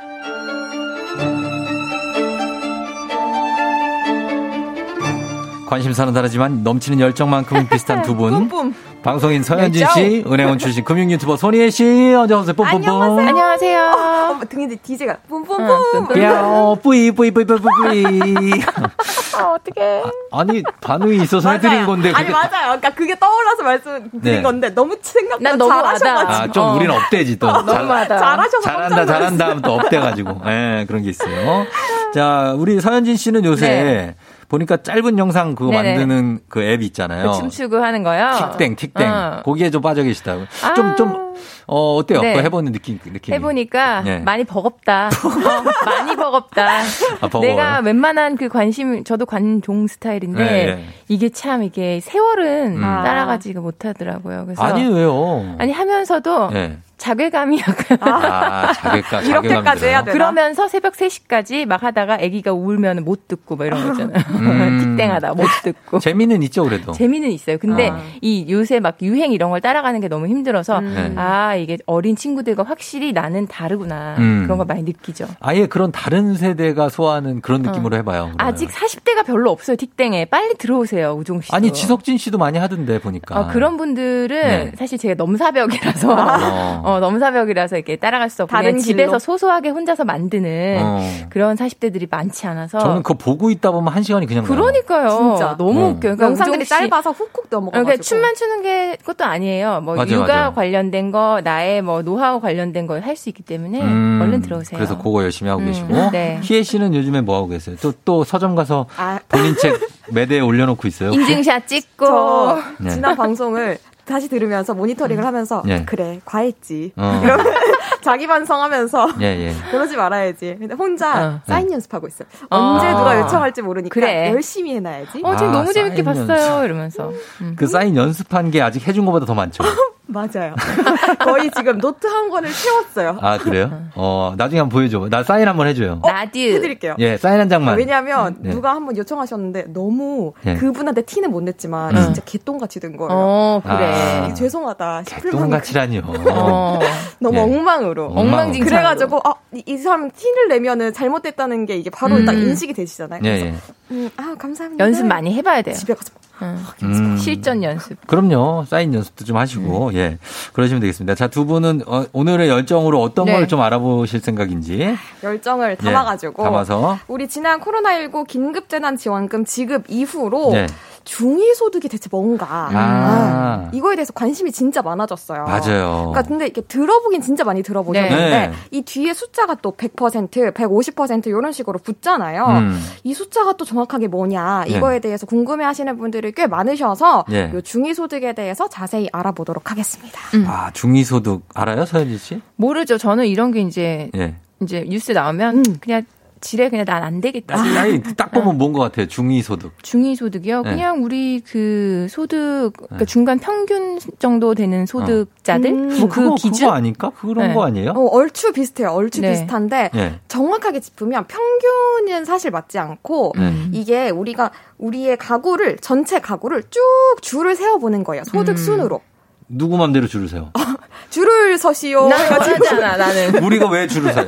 관심사는 다르지만 넘치는 열정만큼은 비슷한 두 분. 방송인 서현진. 씨, 은행원 출신 금융 유튜버 손희애 씨, 어서 오세요. 뿜뿜뿜. 안녕하세요. 어, 등인데 DJ가 뿜뿜뿜. 야, 뿌이, 뿌이, 뿌이, 뿌이, 뿌이. 아, 어떡해. 아 니 반응이 있어서 해드린 건데 아니 맞아요. 그러니까 그게 떠올라서 말씀드린 네. 건데 너무 생각보다 난 너무 잘하셔가지고. 아, 좀 우리는 up되지 또. 너무하다. 잘하셔서 잘한다, 깜짝 잘한다 놀랐어요. 하면 또 up돼가지고. 예, 그런 게 있어요. 자, 우리 서현진 씨는 요새 네. 보니까 짧은 영상 그거 네네. 만드는 그 앱 있잖아요. 그 춤추고 하는 거요. 틱땡, 틱땡. 어. 거기에 좀 빠져 계시다고. 아. 좀, 좀, 어, 어때요? 네. 해보는 느낌, 느낌. 해보니까 네. 많이 버겁다. 어, 많이 버겁다. 아? 내가 웬만한 그 관심, 저도 관종 스타일인데 네, 네. 이게 참 이게 세월은 음. 따라가지가 못하더라고요. 그래서 아니, 왜요? 아니 하면서도 네. 자괴감이 약간 아, 자괴감, 이렇게까지? 해야 되나? 그러면서 새벽 3시까지 막 하다가 아기가 울면 못 듣고 막 이런 거 있잖아요. 음. 틱땡하다 못 듣고. 재미는 있죠, 그래도. 재미는 있어요. 근데 아. 이 요새 막 유행 이런 걸 따라가는 게 너무 힘들어서 네. 아 이게 어린 친구들과 확실히 나는 다르구나 음. 그런 걸 많이 느끼죠. 아예 그런 다른 세대가 소화하는 그런 느낌으로 해봐요. 그러면. 어. 아직 40대가 별로 없어요 틱땡에 빨리 들어오세요 우종 씨. 아니, 지석진 씨도 많이 하던데, 보니까. 어, 그런 분들은 네. 사실 제가 넘사벽이라서 어. 어, 넘사벽이라서 이렇게 따라갈 수 없고 다른 집에서 길로? 소소하게 혼자서 만드는 어. 그런 40대들이 많지 않아서 저는 그거 보고 있다 보면 한 시간이 그냥. 그러니까요. 진짜. 너무 어. 웃겨요. 그러니까 영상들이 짧아서 훅훅 넘어가가지고. 그러니까 춤만 추는 게 것도 아니에요. 뭐 맞아요, 육아 맞아요. 관련된 거, 나의 뭐 노하우 관련된 걸 할 수 있기 때문에 음, 얼른 들어오세요. 그래서 그거 열심히 하고 음, 계시고. 네. 희애 씨는 요즘에 뭐 하고 계세요? 또, 또 서점 가서 아, 본인 책 매대에 올려놓고 있어요. 인증샷 찍고 저 네. 지난 방송을 다시 들으면서 모니터링을 하면서 네. 그래 과했지 어. 자기 반성하면서 예, 예. 그러지 말아야지. 근데 혼자 어. 사인 연습하고 있어요. 언제 아. 누가 요청할지 모르니까 그래. 열심히 해놔야지. 어, 지금 아, 너무 재밌게 봤어요. 이러면서. 음. 그 사인 연습한 게 아직 해준 것보다 더 많죠. 맞아요. 거의 지금 노트 한 권을 채웠어요. 아, 그래요? 어, 나중에 한번 보여줘. 나 사인 한번 해줘요. 라디오. 해드릴게요. 예, 사인 한 장만. 왜냐하면 네. 누가 한번 요청하셨는데 너무 예. 그분한테 티는 못 냈지만 음. 진짜 개똥같이 된 거예요. 어, 그래. 아. 죄송하다 싶을 만큼 똥같이라니요. 어. 너무 예. 엉망으로. 엉망. 그래가지고 아, 이, 이 사람 티를 내면은 잘못됐다는 게 이게 바로 음. 딱 인식이 되시잖아요. 예, 그래서 예. 음, 아 감사합니다. 연습 많이 해봐야 돼요. 집에 가서 응. 음. 실전 연습. 그럼요. 사인 연습도 좀 하시고, 네. 예. 그러시면 되겠습니다. 자, 두 분은 어, 오늘의 열정으로 어떤 네. 걸좀 알아보실 생각인지. 열정을 담아가지고 예, 담아서. 우리 지난 코로나19 긴급재난지원금 지급 이후로 네. 중위소득이 대체 뭔가 아. 아, 이거에 대해서 관심이 진짜 많아졌어요. 맞아요. 그러니까 근데 이렇게 들어보긴 진짜 많이 들어보셨는데 네. 이 뒤에 숫자가 또 100%, 150% 이런 식으로 붙잖아요. 음. 이 숫자가 또 정확하게 뭐냐 네. 이거에 대해서 궁금해하시는 분들이 꽤 많으셔서 네. 요 중위소득에 대해서 자세히 알아보도록 하겠습니다. 아, 중위소득 알아요, 서현진 씨? 모르죠. 저는 이런 게 이제 예. 이제 뉴스 나오면 그냥 지레 그냥 난 안 되겠다. 아니, 딱 보면 뭔 것 같아요, 중위 소득. 중위 소득이요? 네. 그냥 우리 그 소득, 그러니까 중간 평균 정도 되는 소득자들? 음. 뭐 그 기준? 그거 아닐까? 그런 네. 거 아니에요? 어, 얼추 비슷해요. 얼추 네. 비슷한데 예. 정확하게 짚으면 평균은 사실 맞지 않고 네. 이게 우리가 우리의 가구를 전체 가구를 쭉 줄을 세워 보는 거예요. 소득 음. 순으로. 누구 맘대로 줄을 세요? 줄을 서시오. 원하잖아, 나는. 우리가 왜 줄을 서요?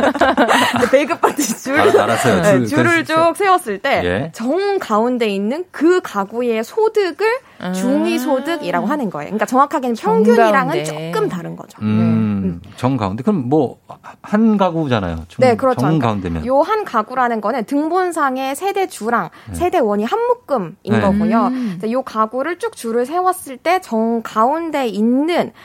배급 받듯이 줄. 알- 알았어요. 네, 줄- 줄을 쭉 세웠을 때 예. 정 가운데 있는 그 가구의 소득을 아. 중위 소득이라고 하는 거예요. 그러니까 정확하게는 평균이랑은 정가운데. 조금 다른 거죠. 음, 정 가운데. 그럼 뭐, 한 가구잖아요. 중, 네, 그렇죠. 정 가운데면. 요 한 가구라는 거는 등본상의 세대 주랑 네. 세대 원이 한 묶음인 네. 거고요. 음. 요 가구를 쭉 줄을 세웠을 때 정 가운데 있는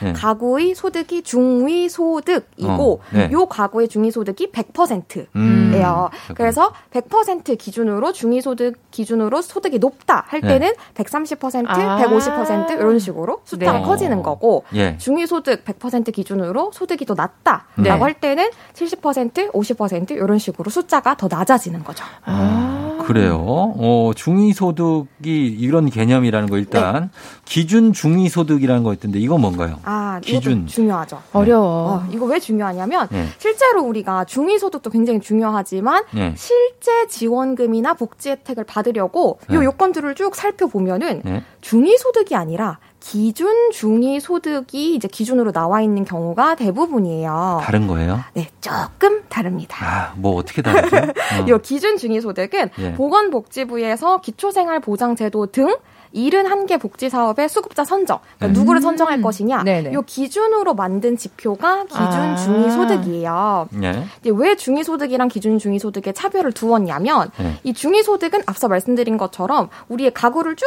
네. 가구의 소득이 중위 소득이고 어, 네. 요 가구의 중위 소득이 100%예요. 음. 그래서 100% 기준으로 중위 소득 기준으로 소득이 높다 할 네. 때는 130%, 아. 150% 이런 식으로 숫자가 네. 커지는 거고 예. 중위 소득 100% 기준으로 소득이 더 낮다라고 네. 할 때는 70%, 50% 이런 식으로 숫자가 더 낮아지는 거죠. 아, 그래요. 어, 중위소득이 이런 개념이라는 거 일단 기준 중위소득이라는 거 있던데 이건 뭔가요? 아, 기준. 이것도 중요하죠. 어려워. 어, 이거 왜 중요하냐면 네. 실제로 우리가 중위소득도 굉장히 중요하지만 네. 실제 지원금이나 복지 혜택을 받으려고 이 네. 요건들을 쭉 살펴보면은 네. 중위소득이 아니라 기준 중위 소득이 이제 기준으로 나와 있는 경우가 대부분이에요. 다른 거예요? 네, 조금 다릅니다. 아, 뭐 어떻게 다르죠? 어. 요 기준 중위 소득은 예. 보건복지부에서 기초생활보장제도 등 71개 복지 사업의 수급자 선정, 그러니까 누구를 선정할 것이냐, 네네. 요 기준으로 만든 지표가 기준 아. 중위 소득이에요. 예. 이제 왜 중위 소득이랑 기준 중위 소득의 차별을 두었냐면 네. 이 중위 소득은 앞서 말씀드린 것처럼 우리의 가구를 쭉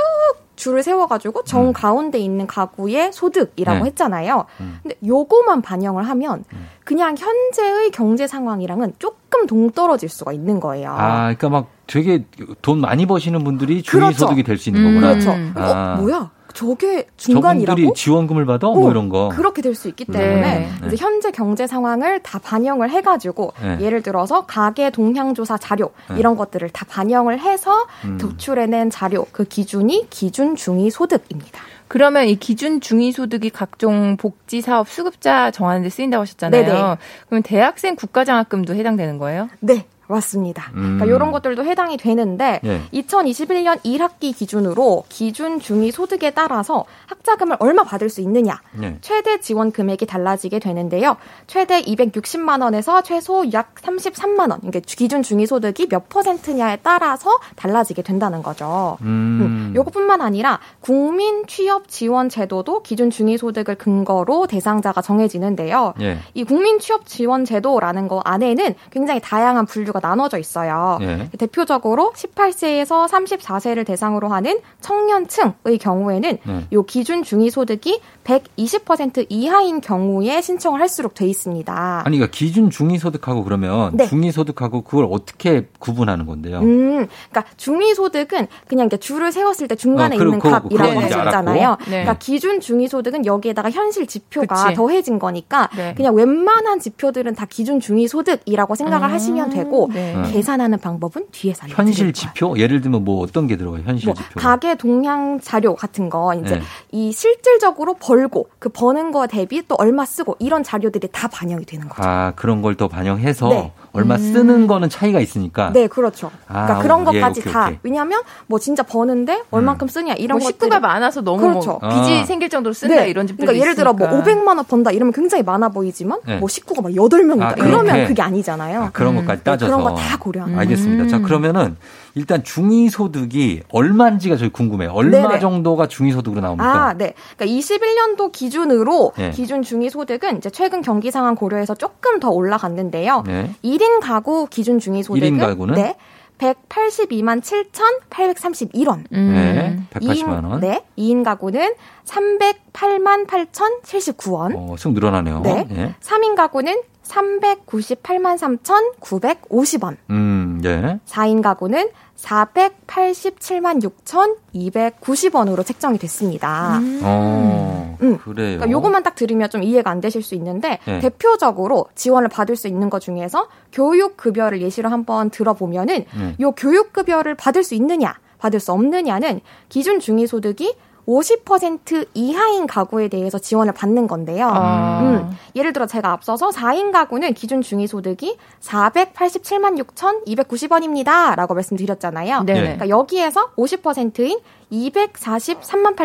줄을 세워가지고 정 가운데 있는 가구의 소득이라고 음. 네. 했잖아요. 음. 근데 요거만 반영을 하면 그냥 현재의 경제 상황이랑은 조금 동떨어질 수가 있는 거예요. 아, 그러니까 막 되게 돈 많이 버시는 분들이 중위 그렇죠. 소득이 될 수 있는 음. 거구나. 그렇죠. 아. 어, 뭐야? 저게 중간이라고? 저분들이 지원금을 받아? 뭐 어, 이런 거. 그렇게 될 수 있기 네. 때문에 네. 이제 현재 경제 상황을 다 반영을 해가지고 네. 예를 들어서 가계 동향조사 자료 네. 이런 것들을 다 반영을 해서 음. 도출해낸 자료 그 기준이 기준 중위 소득입니다. 그러면 이 기준 중위소득이 각종 복지 사업 수급자 정하는 데 쓰인다고 하셨잖아요. 네네. 그러면 대학생 국가장학금도 해당되는 거예요? 네. 맞습니다. 음. 그러니까 이런 것들도 해당이 되는데 예. 2021년 1학기 기준으로 기준 중위 소득에 따라서 학자금을 얼마 받을 수 있느냐 네. 최대 지원 금액이 달라지게 되는데요. 최대 260만 원에서 최소 약 33만 원. 그러니까 기준 중위 소득이 몇 퍼센트냐에 따라서 달라지게 된다는 거죠. 음. 요것뿐만 아니라 국민 취업 지원 제도도 기준 중위 소득을 근거로 대상자가 정해지는데요. 예. 이 국민 취업 지원 제도라는 거 안에는 굉장히 다양한 분류가 나눠져 있어요. 예. 대표적으로 18세에서 34세를 대상으로 하는 청년층의 경우에는 네. 요 기준 중위 소득이 120% 이하인 경우에 신청을 할수록 돼 있습니다. 아니, 그러니까 기준 중위 소득하고 그러면 네. 중위 소득하고 그걸 어떻게 구분하는 건데요? 음, 그러니까 중위 소득은 그냥 이렇게 줄을 세웠을 때 중간에 어, 그리고 있는 그거- 값이라고 할수 알았고. 있잖아요. 네. 그러니까 기준 중위 소득은 여기에다가 현실 지표가 그치. 더해진 거니까 네. 그냥 웬만한 지표들은 다 기준 중위 소득이라고 생각을 음, 하시면 되고 네. 계산하는 방법은 뒤에서. 현실 지표? 예를 들면 뭐 어떤 게 들어가요? 현실 뭐 지표. 가계 동향 자료 같은 거 이제 네. 이 실질적으로 벌고 그 버는 거 대비 또 얼마 쓰고 이런 자료들이 다 반영이 되는 거죠. 아, 그런 걸 또 반영해서 네. 얼마 쓰는 거는 차이가 있으니까. 네, 그렇죠. 아, 그러니까 그런 예, 것까지 오케이, 다 오케이. 왜냐하면 뭐 진짜 버는데 얼만큼 쓰냐 이런 뭐 식구가 많아서 너무 그렇죠. 뭐 빚이 아. 생길 정도로 쓴다 네. 이런 집들도 그러니까 예를 들어 뭐 있으니까. 500만 원 번다 이러면 굉장히 많아 보이지만 네. 뭐 식구가 막 8명이다 아, 이러면. 그게 아니잖아요. 아, 그런 것까지 따져서. 그런 거 다 고려하는 알겠습니다. 자, 그러면은 일단 중위소득이 얼마인지가 저희 궁금해요. 얼마 네네. 정도가 중위소득으로 나옵니까? 아, 네. 그러니까 21년도 기준으로 네. 기준 중위 소득은 이제 최근 경기 상황 고려해서 조금 더 올라갔는데요. 네. 1인 가구 기준 중위 소득은 일인 가구는? 네. 182만 7,831원. 네, 180만 원. 네. 2인 가구는 308만 8,079원. 어, 쑥 늘어나네요. 네. 예. 3인 가구는 398만 3,950원. 음, 예. 4인 가구는 487만 6,290원으로 책정이 됐습니다. 어, 음. 그래요. 그러니까 요것만 딱 들으면 좀 이해가 안 되실 수 있는데 네. 대표적으로 지원을 받을 수 있는 것 중에서 교육 급여를 예시로 한번 들어보면은 네. 요 교육 급여를 받을 수 있느냐, 받을 수 없느냐는 기준 중위 소득이 50% 이하인 가구에 대해서 지원을 받는 건데요. 아. 음, 예를 들어 제가 앞서서 4인 가구는 기준 중위 소득이 487만 6,290원입니다. 라고 말씀드렸잖아요. 네. 그러니까 여기에서 50%인 243만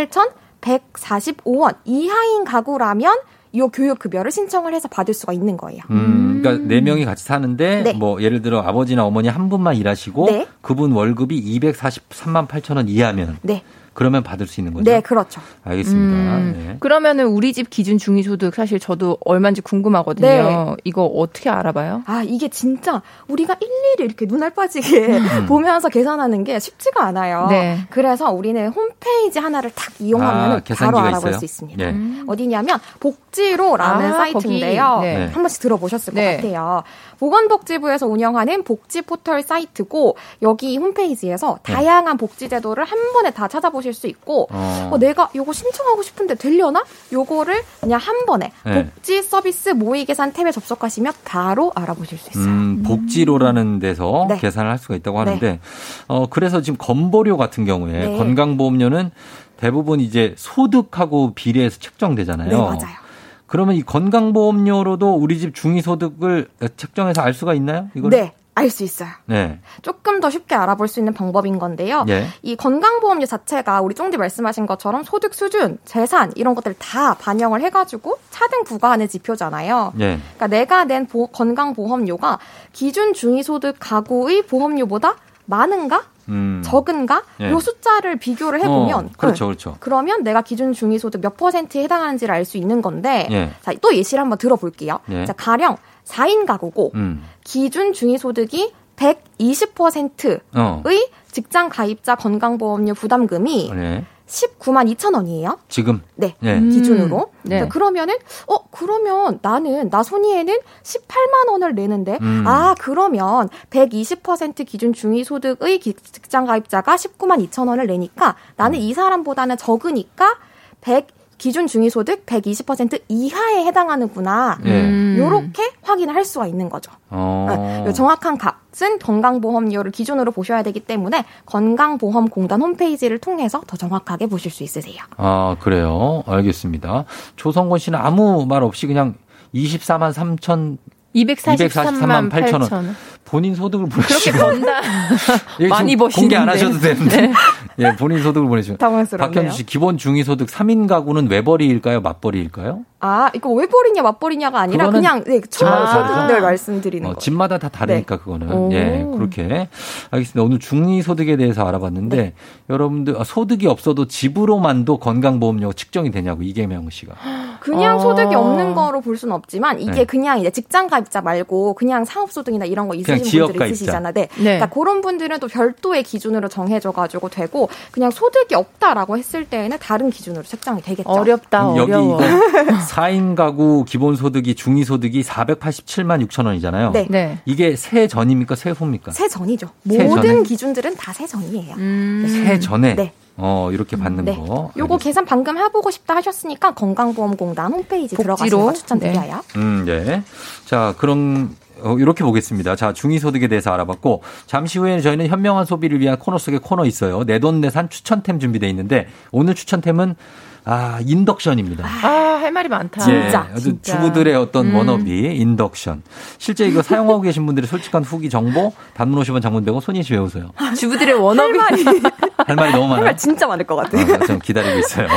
8,145원 이하인 가구라면 이 교육 급여를 신청을 해서 받을 수가 있는 거예요. 음, 그러니까 네 명이 같이 사는데 네. 뭐 예를 들어 아버지나 어머니 한 분만 일하시고 네. 그분 월급이 243만 8천 원 이하면 네. 그러면 받을 수 있는 거죠. 네, 그렇죠. 알겠습니다. 음, 네. 그러면은 우리 집 기준 중위소득 사실 저도 얼마인지 궁금하거든요. 네. 이거 어떻게 알아봐요? 아, 이게 진짜 우리가 일일이 이렇게 눈알 빠지게 보면서 계산하는 게 쉽지가 않아요. 네. 그래서 우리는 홈페이지 하나를 딱 이용하면 아, 바로 알아볼 있어요? 수 있습니다. 네. 어디냐면 복지로라는 아, 사이트인데요. 네. 한 번씩 들어보셨을 네. 것 같아요. 보건복지부에서 운영하는 복지 포털 사이트고 여기 홈페이지에서 네. 다양한 복지 제도를 한 번에 다 찾아보실 수 있고 어. 어, 내가 요거 신청하고 싶은데 되려나? 요거를 그냥 한 번에 네. 복지 서비스 모의 계산 탭에 접속하시면 바로 알아보실 수 있어요. 음, 복지로라는 데서 네. 계산을 할 수가 있다고 하는데, 어, 그래서 지금 건보료 같은 경우에 네. 건강보험료는 대부분 이제 소득하고 비례해서 책정되잖아요. 네, 맞아요. 그러면 이 건강보험료로도 우리 집 중위소득을 책정해서 알 수가 있나요? 이걸? 네. 알 수 있어요. 네. 조금 더 쉽게 알아볼 수 있는 방법인 건데요. 예. 이 건강보험료 자체가 우리 쫑디 말씀하신 것처럼 소득 수준, 재산 이런 것들 다 반영을 해가지고 차등 부과하는 지표잖아요. 예. 그러니까 내가 낸 보- 건강보험료가 기준 중위소득 가구의 보험료보다 많은가? 음. 적은가? 예. 요 숫자를 비교를 해보면 어, 그렇죠, 네. 그렇죠. 그러면 내가 기준 중위소득 몇 퍼센트에 해당하는지를 알 수 있는 건데 예. 자, 또 예시를 한번 들어볼게요. 예. 자, 가령 4인 가구고 음. 기준 중위소득이 120%의 어. 직장 가입자 건강보험료 부담금이 네. 19만 2천 원이에요. 지금. 네. 예. 기준으로. 네. 자, 그러면은 어 그러면 나는 나 손이에는 18만 원을 내는데 음. 아 그러면 120% 기준 중위소득의 기- 직장 가입자가 19만 2천 원을 내니까 나는 음. 이 사람보다는 적으니까 100 기준 중위소득 120% 이하에 해당하는구나. 예. 요렇게 확인을 할 수가 있는 거죠. 어. 네, 정확한 값은 건강보험료를 기준으로 보셔야 되기 때문에 건강보험공단 홈페이지를 통해서 더 정확하게 보실 수 있으세요. 아, 그래요. 알겠습니다. 조성권 씨는 아무 말 없이 그냥 24만 3천 243만 8천 원. 본인 소득을 그렇게 보내시고 번다. 예, 많이 지금 버시는데. 공개 안 하셔도 되는데. 네. 예, 본인 소득을 보내시고. 당황스럽네요. 박현주 씨 기본 중위 소득 3인 가구는 외벌이일까요? 맞벌이일까요? 아, 이거 외벌이냐 맞벌이냐가 아니라 그냥 네, 다르죠? 소득들 말씀드리는 어, 거예요. 집마다 다 다르니까 네. 그거는 오. 예 그렇게 알겠습니다. 오늘 중위 소득에 대해서 알아봤는데 네. 여러분들 아, 소득이 없어도 집으로만도 건강보험료가 측정이 되냐고 이계명 씨가 그냥 어. 소득이 없는 거로 볼 수는 없지만 이게 네. 그냥 이제 직장 가입자 말고 그냥 사업 소득이나 이런 거 있으신 분들. 있으시잖아요. 네. 네. 그러니까 그런 분들은 또 별도의 기준으로 정해져 가지고 되고 그냥 소득이 없다라고 했을 때에는 다른 기준으로 책정이 되겠죠. 어렵다, 여기 어려워. 이거 4인 가구 기본소득이 중위소득이 487만 6천 원이잖아요. 네. 네. 이게 세 전입니까 세 후입니까? 세 전이죠. 세 모든 전에? 기준들은 다 세 전이에요. 음. 세 전에 네. 어 이렇게 받는 네. 거. 요거 계산 방금 해보고 싶다 하셨으니까 건강보험공단 홈페이지 거 추천드려요. 음, 네. 자, 그럼 어, 이렇게 보겠습니다. 자, 중위소득에 대해서 알아봤고 잠시 후에 저희는 현명한 소비를 위한 코너 속에 코너 있어요. 내 돈내산 추천템 준비되어 있는데 오늘 추천템은 아, 인덕션입니다. 아, 할 말이 많다. 예, 아주 주부들의 어떤 음. 워너비 인덕션. 실제 이거 사용하고 계신 분들의 솔직한 후기 정보 단문 50원 장문 100원 손희 씨 외우세요. 주부들의 워너비. 할 말이 너무 많아요. 진짜 많을 것 같아요. 어, 좀 기다리고 있어요.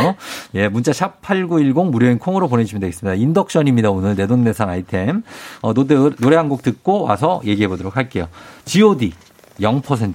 예, 문자 샵 8910 무료인 콩으로 보내주시면 되겠습니다. 인덕션입니다. 오늘 내돈내산 아이템. 어, 노래, 노래 한 곡 듣고 와서 얘기해 보도록 할게요. GOD 0%.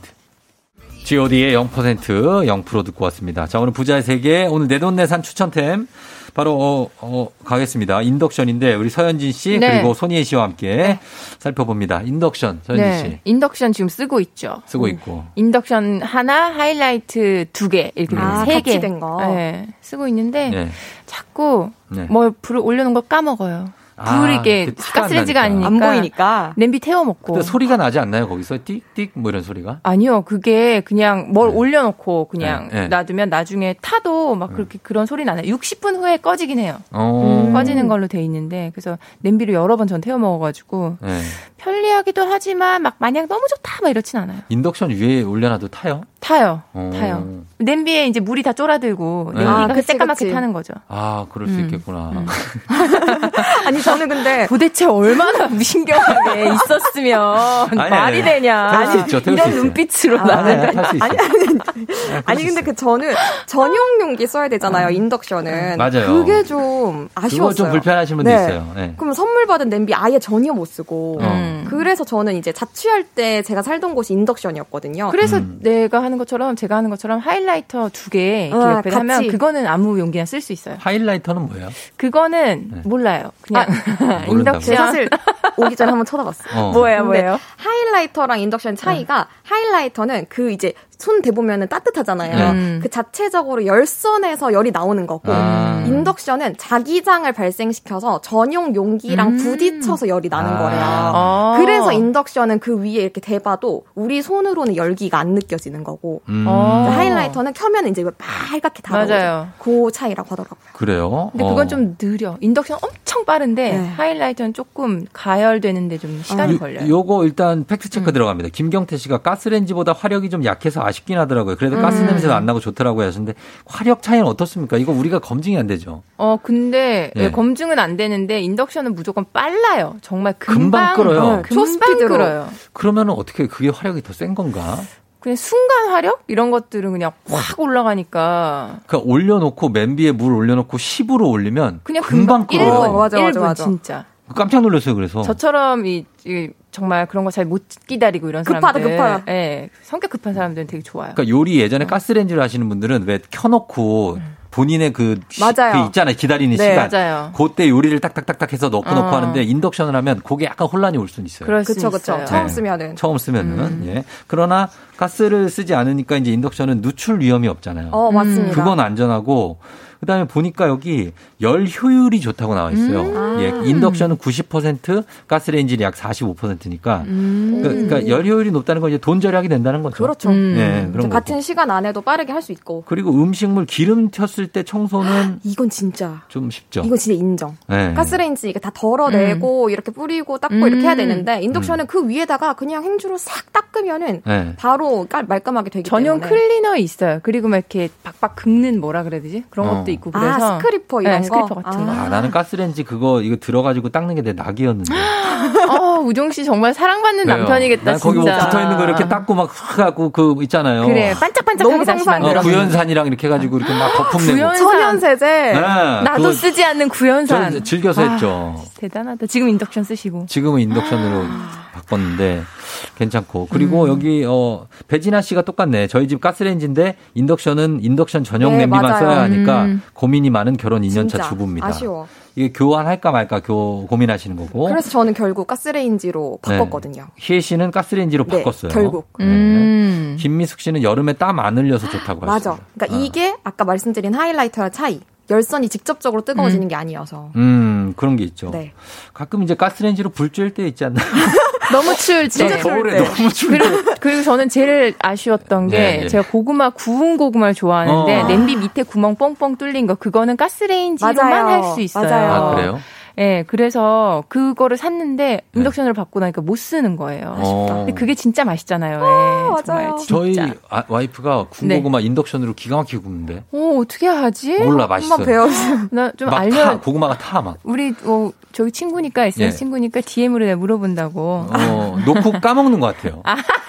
GOD의 0% 0% 듣고 왔습니다. 자, 오늘 부자의 세계 오늘 내돈내산 추천템 바로 어, 어, 가겠습니다. 인덕션인데 우리 서현진 씨 네. 그리고 손희애 씨와 함께 살펴봅니다. 인덕션 서현진 씨 네. 인덕션 지금 쓰고 있죠. 쓰고 있고 인덕션 하나, 하이라이트 두 개, 이렇게 아, 세 개. 같이 된 거. 네, 쓰고 있는데 네. 자꾸 네. 뭐 불을 올려놓은 걸 까먹어요. 아, 불이 이게 그 티가 안 가스레인지가. 아니니까 안 보이니까. 냄비 태워 먹고. 근데 소리가 나지 않나요? 거기서 띡띡 뭐 이런 소리가? 아니요, 그게 그냥 뭘 올려놓고 그냥 네, 네. 놔두면 나중에 타도 막 그렇게 그런 소리 나요. 60분 후에 꺼지긴 해요. 어. 꺼지는 걸로 돼 있는데 그래서 냄비를 여러 번 전 태워 먹어가지고 네. 편리하기도 하지만 막 마냥 너무 좋다 막 이렇진 않아요. 인덕션 위에 올려놔도 타요? 타요, 어. 타요. 냄비에 이제 물이 다 쫄아들고 네. 냄비가 아, 그치, 새까맣게 그치. 타는 거죠. 아, 그럴 수 음. 있겠구나. 아니 저는 근데 도대체 얼마나 무신경하게 있었으면 아니, 말이 아니. 되냐. 수 있죠, 이런 있어요. 눈빛으로 아, 나는 아니. 아니 아니 아니 근데 그 저는 전용 용기 써야 되잖아요 인덕션은 맞아요. 그게 좀 아쉬웠어요. 그거 좀 불편하신 분도 네. 있어요. 네. 그럼 선물 받은 냄비 아예 전혀 못 쓰고 어. 그래서 저는 이제 자취할 때 제가 살던 곳이 인덕션이었거든요. 그래서 음. 내가 하는 것처럼 제가 하는 것처럼 하이라이터 두개 이렇게 아, 옆에. 하면 그거는 아무 용기나 쓸 수 있어요. 하이라이터는 뭐예요? 그거는 몰라요. 그냥 모른다고요? 인덕션 사실 오기 전에 한번 쳐다봤어요. 어. 뭐예요, 뭐예요? 하이라이터랑 인덕션 차이가 하이라이터는 그 이제 손 대보면은 따뜻하잖아요. 네. 그 자체적으로 열선에서 열이 나오는 거고 아. 인덕션은 자기장을 발생시켜서 전용 용기랑 음. 부딪혀서 열이 나는 아. 거예요. 아. 그래서 인덕션은 그 위에 이렇게 대봐도 우리 손으로는 열기가 안 느껴지는 거고 음, 어. 이제 하이라이터는 켜면 이제 빨갛게 다 맞아요. 그 차이라고 하더라고요. 그래요? 근데 어. 그건 좀 느려. 인덕션 엄청 빠른데 네. 하이라이터는 조금 가열되는데 좀 시간이 요- 걸려요. 요거 일단 팩트 체크 들어갑니다. 김경태 씨가 가스레인지보다 화력이 좀 약해서 아쉽긴 하더라고요. 그래도 음. 가스 냄새도 안 나고 좋더라고요. 하셨는데 화력 차이는 어떻습니까? 이거 우리가 검증이 안 되죠. 어, 근데 예. 예, 검증은 안 되는데 인덕션은 무조건 빨라요. 정말 금방, 금방 끓어요. 어, 금방 초스피드로. 끓어요. 그러면은 어떻게 그게 화력이 더 센 건가? 그냥 순간 화력 이런 것들은 그냥 확 올라가니까 그러니까 올려놓고 맨 위에 물 올려놓고 10으로 올리면 그냥 금방 금방 끓어요. 1분, 맞아, 맞아, 1분 맞아. 진짜. 깜짝 놀랐어요. 그래서 저처럼 이, 이 정말 그런 거 잘 못 기다리고 이런 급하다, 사람들, 급하다. 예, 성격 급한 사람들은 되게 좋아요. 그러니까 요리 예전에 가스레인지를 하시는 분들은 왜 켜놓고 본인의 그, 시- 맞아요. 그 있잖아요. 기다리는 네, 시간. 맞아요. 그때 요리를 딱딱딱딱 해서 넣고 어. 넣고 하는데 인덕션을 하면 그게 약간 혼란이 올 수는 있어요. 그쵸. 있어요. 처음 네. 쓰면은. 처음 쓰면은 음. 예. 그러나 가스를 쓰지 않으니까 이제 인덕션은 누출 위험이 없잖아요. 어, 맞습니다. 그건 안전하고 그다음에 보니까 여기 열 효율이 좋다고 나와 있어요. 음. 예, 인덕션은 90%, 가스레인지는 약 45%니까 음. 그러니까 열 효율이 높다는 건 이제 돈 절약이 된다는 거죠. 그렇죠. 음. 예, 그런 거. 같은 시간 안에도 빠르게 할 수 있고. 그리고 음식물 기름 튀었을 때 청소는 이건 진짜. 좀 쉽죠. 이건 진짜 인정. 예. 가스레인지 이게 다 덜어내고 이렇게 뿌리고 닦고 이렇게 해야 음. 되는데 인덕션은 그 위에다가 그냥 행주로 싹 닦으면은 예. 바로 깔, 말끔하게 되기 전용 때문에. 클리너 있어요. 그리고 막 이렇게 박박 긁는 뭐라 그래야 되지? 그런 어. 것도 있고 아, 그래서 scraper 이런 네, 거. scraper 같은 거. 아, 나는 가스레인지 그거 이거 들어가지고 닦는 게 내 낙이었는데. 어, 우종 씨 정말 사랑받는 왜요? 남편이겠다 난 거기 뭐 진짜. 붙어 있는 거 이렇게 닦고 막 하고 그 있잖아요. 그래 반짝반짝하게 너무 다시. 어, 만들어. 구연산이랑 이렇게 해가지고 이렇게 막 거품 내고. 구연- 천연세제. 네, 나도 그거 쓰지 않는 구연산. 즐겨서 아, 했죠. 대단하다. 지금 인덕션 쓰시고. 지금은 인덕션으로 바꿨는데 괜찮고 그리고 음. 여기 어 배진아 씨가 똑같네. 저희 집 가스레인지인데 인덕션은 인덕션 전용 네, 냄비만 맞아요. 써야 하니까 음. 고민이 많은 결혼 2년차 진짜 주부입니다. 아쉬워. 이게 교환할까 말까 교 고민하시는 거고. 그래서 저는 결국 가스레인지로 바꿨거든요. 희애 씨는 가스레인지로 네, 바꿨어요. 결국. 네. 음. 김미숙 씨는 여름에 땀 안 흘려서 좋다고 맞아. 하셨어요. 그러니까 어. 이게 아까 말씀드린 하이라이터의 차이. 열선이 직접적으로 뜨거워지는 게 아니어서. 음, 그런 게 있죠. 네. 가끔 이제 가스레인지로 불 쬐일 때 있지 않나요? 너무 추울 때. 진짜 겨울에 너무 추울 때. 그리고, 그리고 저는 제일 아쉬웠던 게 네, 네. 제가 고구마 구운 고구마를 좋아하는데 어. 냄비 밑에 구멍 뻥뻥 뚫린 거 그거는 가스레인지로만 맞아요. 할수 있어요. 맞아요. 아, 그래요? 예, 그래서 그거를 샀는데 인덕션으로 바꾸고 나니까 못 쓰는 거예요. 어. 근데 그게 진짜 맛있잖아요. 예, 정말 맞아요. 저희 진짜. 아, 와이프가 네. 군고구마 인덕션으로 기가 막히게 굽는데. 어, 어떻게 하지? 몰라, 맛있어. 한번 배워주세요. 나좀막 알려. 타, 고구마가 타, 막. 우리 어, 저기 친구니까 있어요. 예. 친구니까 DM으로 내가 물어본다고. 어, 놓고 까먹는 것 같아요.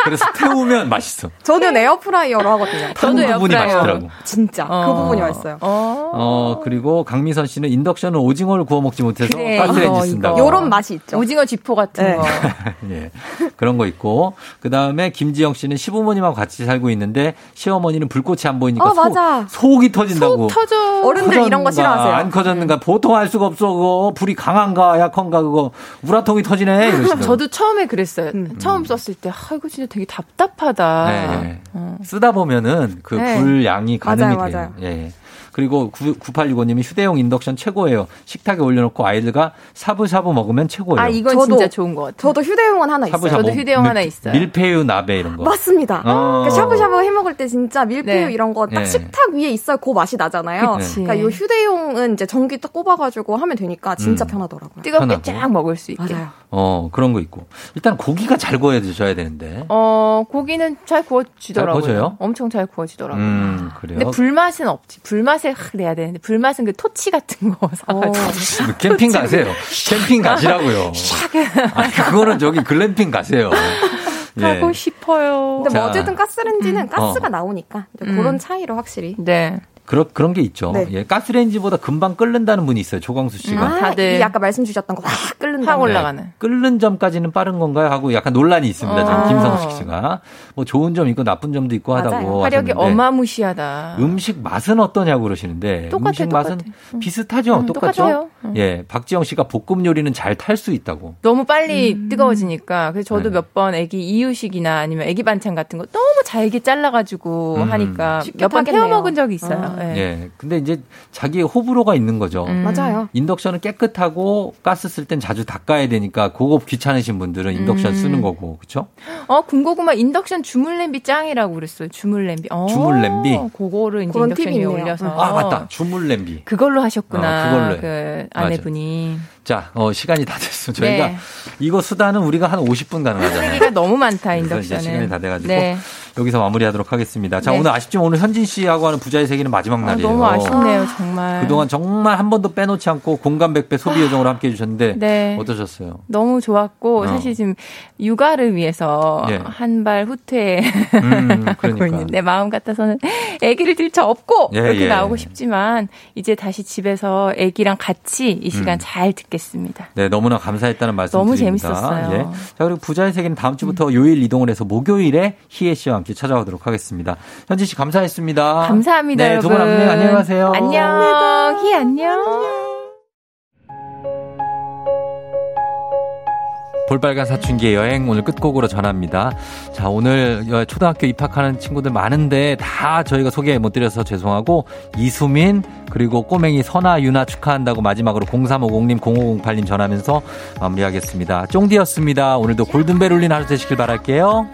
그래서 태우면 맛있어. 저는 에어프라이어로 하거든요. 저도 그 부분이 에어프라이어. 맛있더라고. 진짜 그 어. 부분이 맛있어요. 어. 어, 그리고 강미선 씨는 인덕션은 오징어를 구워 먹지 못해서 그래, 가스레인지 이거, 쓴다고. 이거. 요런 맛이 있죠. 오징어 쥐포 같은 네. 거. 예. 그런 거 있고. 그 다음에 김지영 씨는 시부모님하고 같이 살고 있는데 시어머니는 불꽃이 안 보이니까 어, 맞아. 속, 이 터진다고. 터져. 어른들 이런 거 커졌는가, 싫어하세요. 안 켜졌는가 보통 알 수가 없어. 그거 불이 강한가 약한가 그거 울화통이 터지네 이러시더라고. 저도 처음에 그랬어요. 처음 썼을 때, 아, 이거 진짜 되게 답답하다. 네. 어. 쓰다 보면은 그 네. 불 양이 가늠이 맞아요, 돼요. 맞아요. 예. 그리고 9865님이 휴대용 인덕션 최고예요. 식탁에 올려놓고 아이들과 샤브샤브 먹으면 최고예요. 아, 이건 저도- 진짜 좋은 것 같아요. 저도 휴대용은 하나 있어요. 샤브샤브 저도 휴대용 밀- 하나 있어요. 밀푀유 나베 이런 거. 맞습니다. 어. 그러니까 샤브샤브 해 먹을 때 진짜 밀푀유 네. 이런 거딱 네. 식탁 위에 있어야 그 맛이 나잖아요. 그치. 그러니까 이 휴대용은 이제 전기 딱 꼽아가지고 하면 되니까 진짜 음. 편하더라고요. 뜨겁게 편하고. 쫙 먹을 수 있게. 맞아요. 어, 그런 거 있고. 일단 고기가 잘 구워져야 되는데. 어, 고기는 잘 구워지더라고요. 잘 구워져요? 엄청 잘 구워지더라고요. 음, 그래요. 근데 불맛은 없지. 불맛 을 확 내야 되는데 불맛은 그 토치 같은 거 사가지고. 캠핑 가세요. 캠핑 가시라고요. 아니, 그거는 저기 글램핑 가세요. 예. 하고 싶어요. 근데 뭐 자. 어쨌든 가스레인지는 가스가 어. 나오니까 음. 그런 차이로 확실히. 네. 그런 그런 게 있죠. 네. 예, 가스레인지보다 금방 끓는다는 분이 있어요. 조광수 씨가. 아, 다들 이 아까 말씀 주셨던 거 확 끓는다. 확 올라가는. 네. 끓는 점까지는 빠른 건가요? 하고 약간 논란이 있습니다. 지금 어. 김성식 씨가 뭐 좋은 점 있고 나쁜 점도 있고 맞아요. 하다고 화력이 하셨는데 어마무시하다. 음식 맛은 어떠냐고 그러시는데 똑같아, 음식 똑같아. 맛은 비슷하죠. 음, 똑같죠. 똑같아요. 음. 예, 박지영 씨가 볶음 요리는 잘 탈 수 있다고. 너무 빨리 뜨거워지니까. 그래서 저도 네. 몇번 애기 이유식이나 아니면 애기 반찬 같은 거 너무 잘게 잘라가지고 음. 하니까 몇 번. 태워 먹은 적이 있어요. 아. 예. 예. 근데 이제 자기의 호불호가 있는 거죠. 음. 맞아요. 인덕션은 깨끗하고 가스 쓸 땐 자주 닦아야 되니까 그거 귀찮으신 분들은 인덕션 음. 쓰는 거고. 그렇죠? 어, 군고구마 인덕션 주물 냄비 짱이라고 그랬어요. 주물 냄비. 어, 주물 냄비? 그거를 이제 그런 인덕션 팁이 위에. 올려서. 아, 맞다. 주물 냄비. 그걸로 하셨구나. 아, 그걸로 해. 그맞 아. 아내분이. 자, 어, 시간이 다 됐어. 저희가 네. 이거 수다는 우리가 한 50분 가능하잖아요. 얘기가 너무 많다 인덕션은. 이제 시간이 다 돼가지고 네. 여기서 마무리하도록 하겠습니다. 자, 네. 오늘 아쉽지만 오늘 현진 씨하고 하는 부자의 세계는 마지막 아, 날이에요. 너무 아쉽네요 정말. 그동안 정말 한 번도 빼놓지 않고 공감 100배 소비 요정으로 함께 해주셨는데 네. 어떠셨어요? 너무 좋았고 어. 사실 지금 육아를 위해서 예. 한발 후퇴 음, 그러니까. 있는데 마음 같아서는 아기를 들쳐 업고 예, 이렇게 예. 나오고 싶지만 이제 다시 집에서 아기랑 같이 이 시간 음. 잘 듣 겠습니다. 네, 너무나 감사했다는 말씀 너무 드립니다. 재밌었어요. 음. 예. 자, 그리고 부자의 세계는 다음 주부터 요일 이동을 해서 목요일에 희애 씨와 함께 찾아오도록 하겠습니다. 현진 씨 감사했습니다. 감사합니다, 네, 여러분. 두분 안녕, 안녕히 가세요. 안녕. 희 안녕. 볼빨간 사춘기의 여행 오늘 끝곡으로 전합니다. 자, 오늘 여- 초등학교 입학하는 친구들 많은데 다 저희가 소개 못 드려서 죄송하고 이수민 그리고 꼬맹이 선아 유나 축하한다고 마지막으로 0350님 0508님 전하면서 마무리하겠습니다. 쫑디였습니다. 오늘도 골든벨 울린 하루 되시길 바랄게요.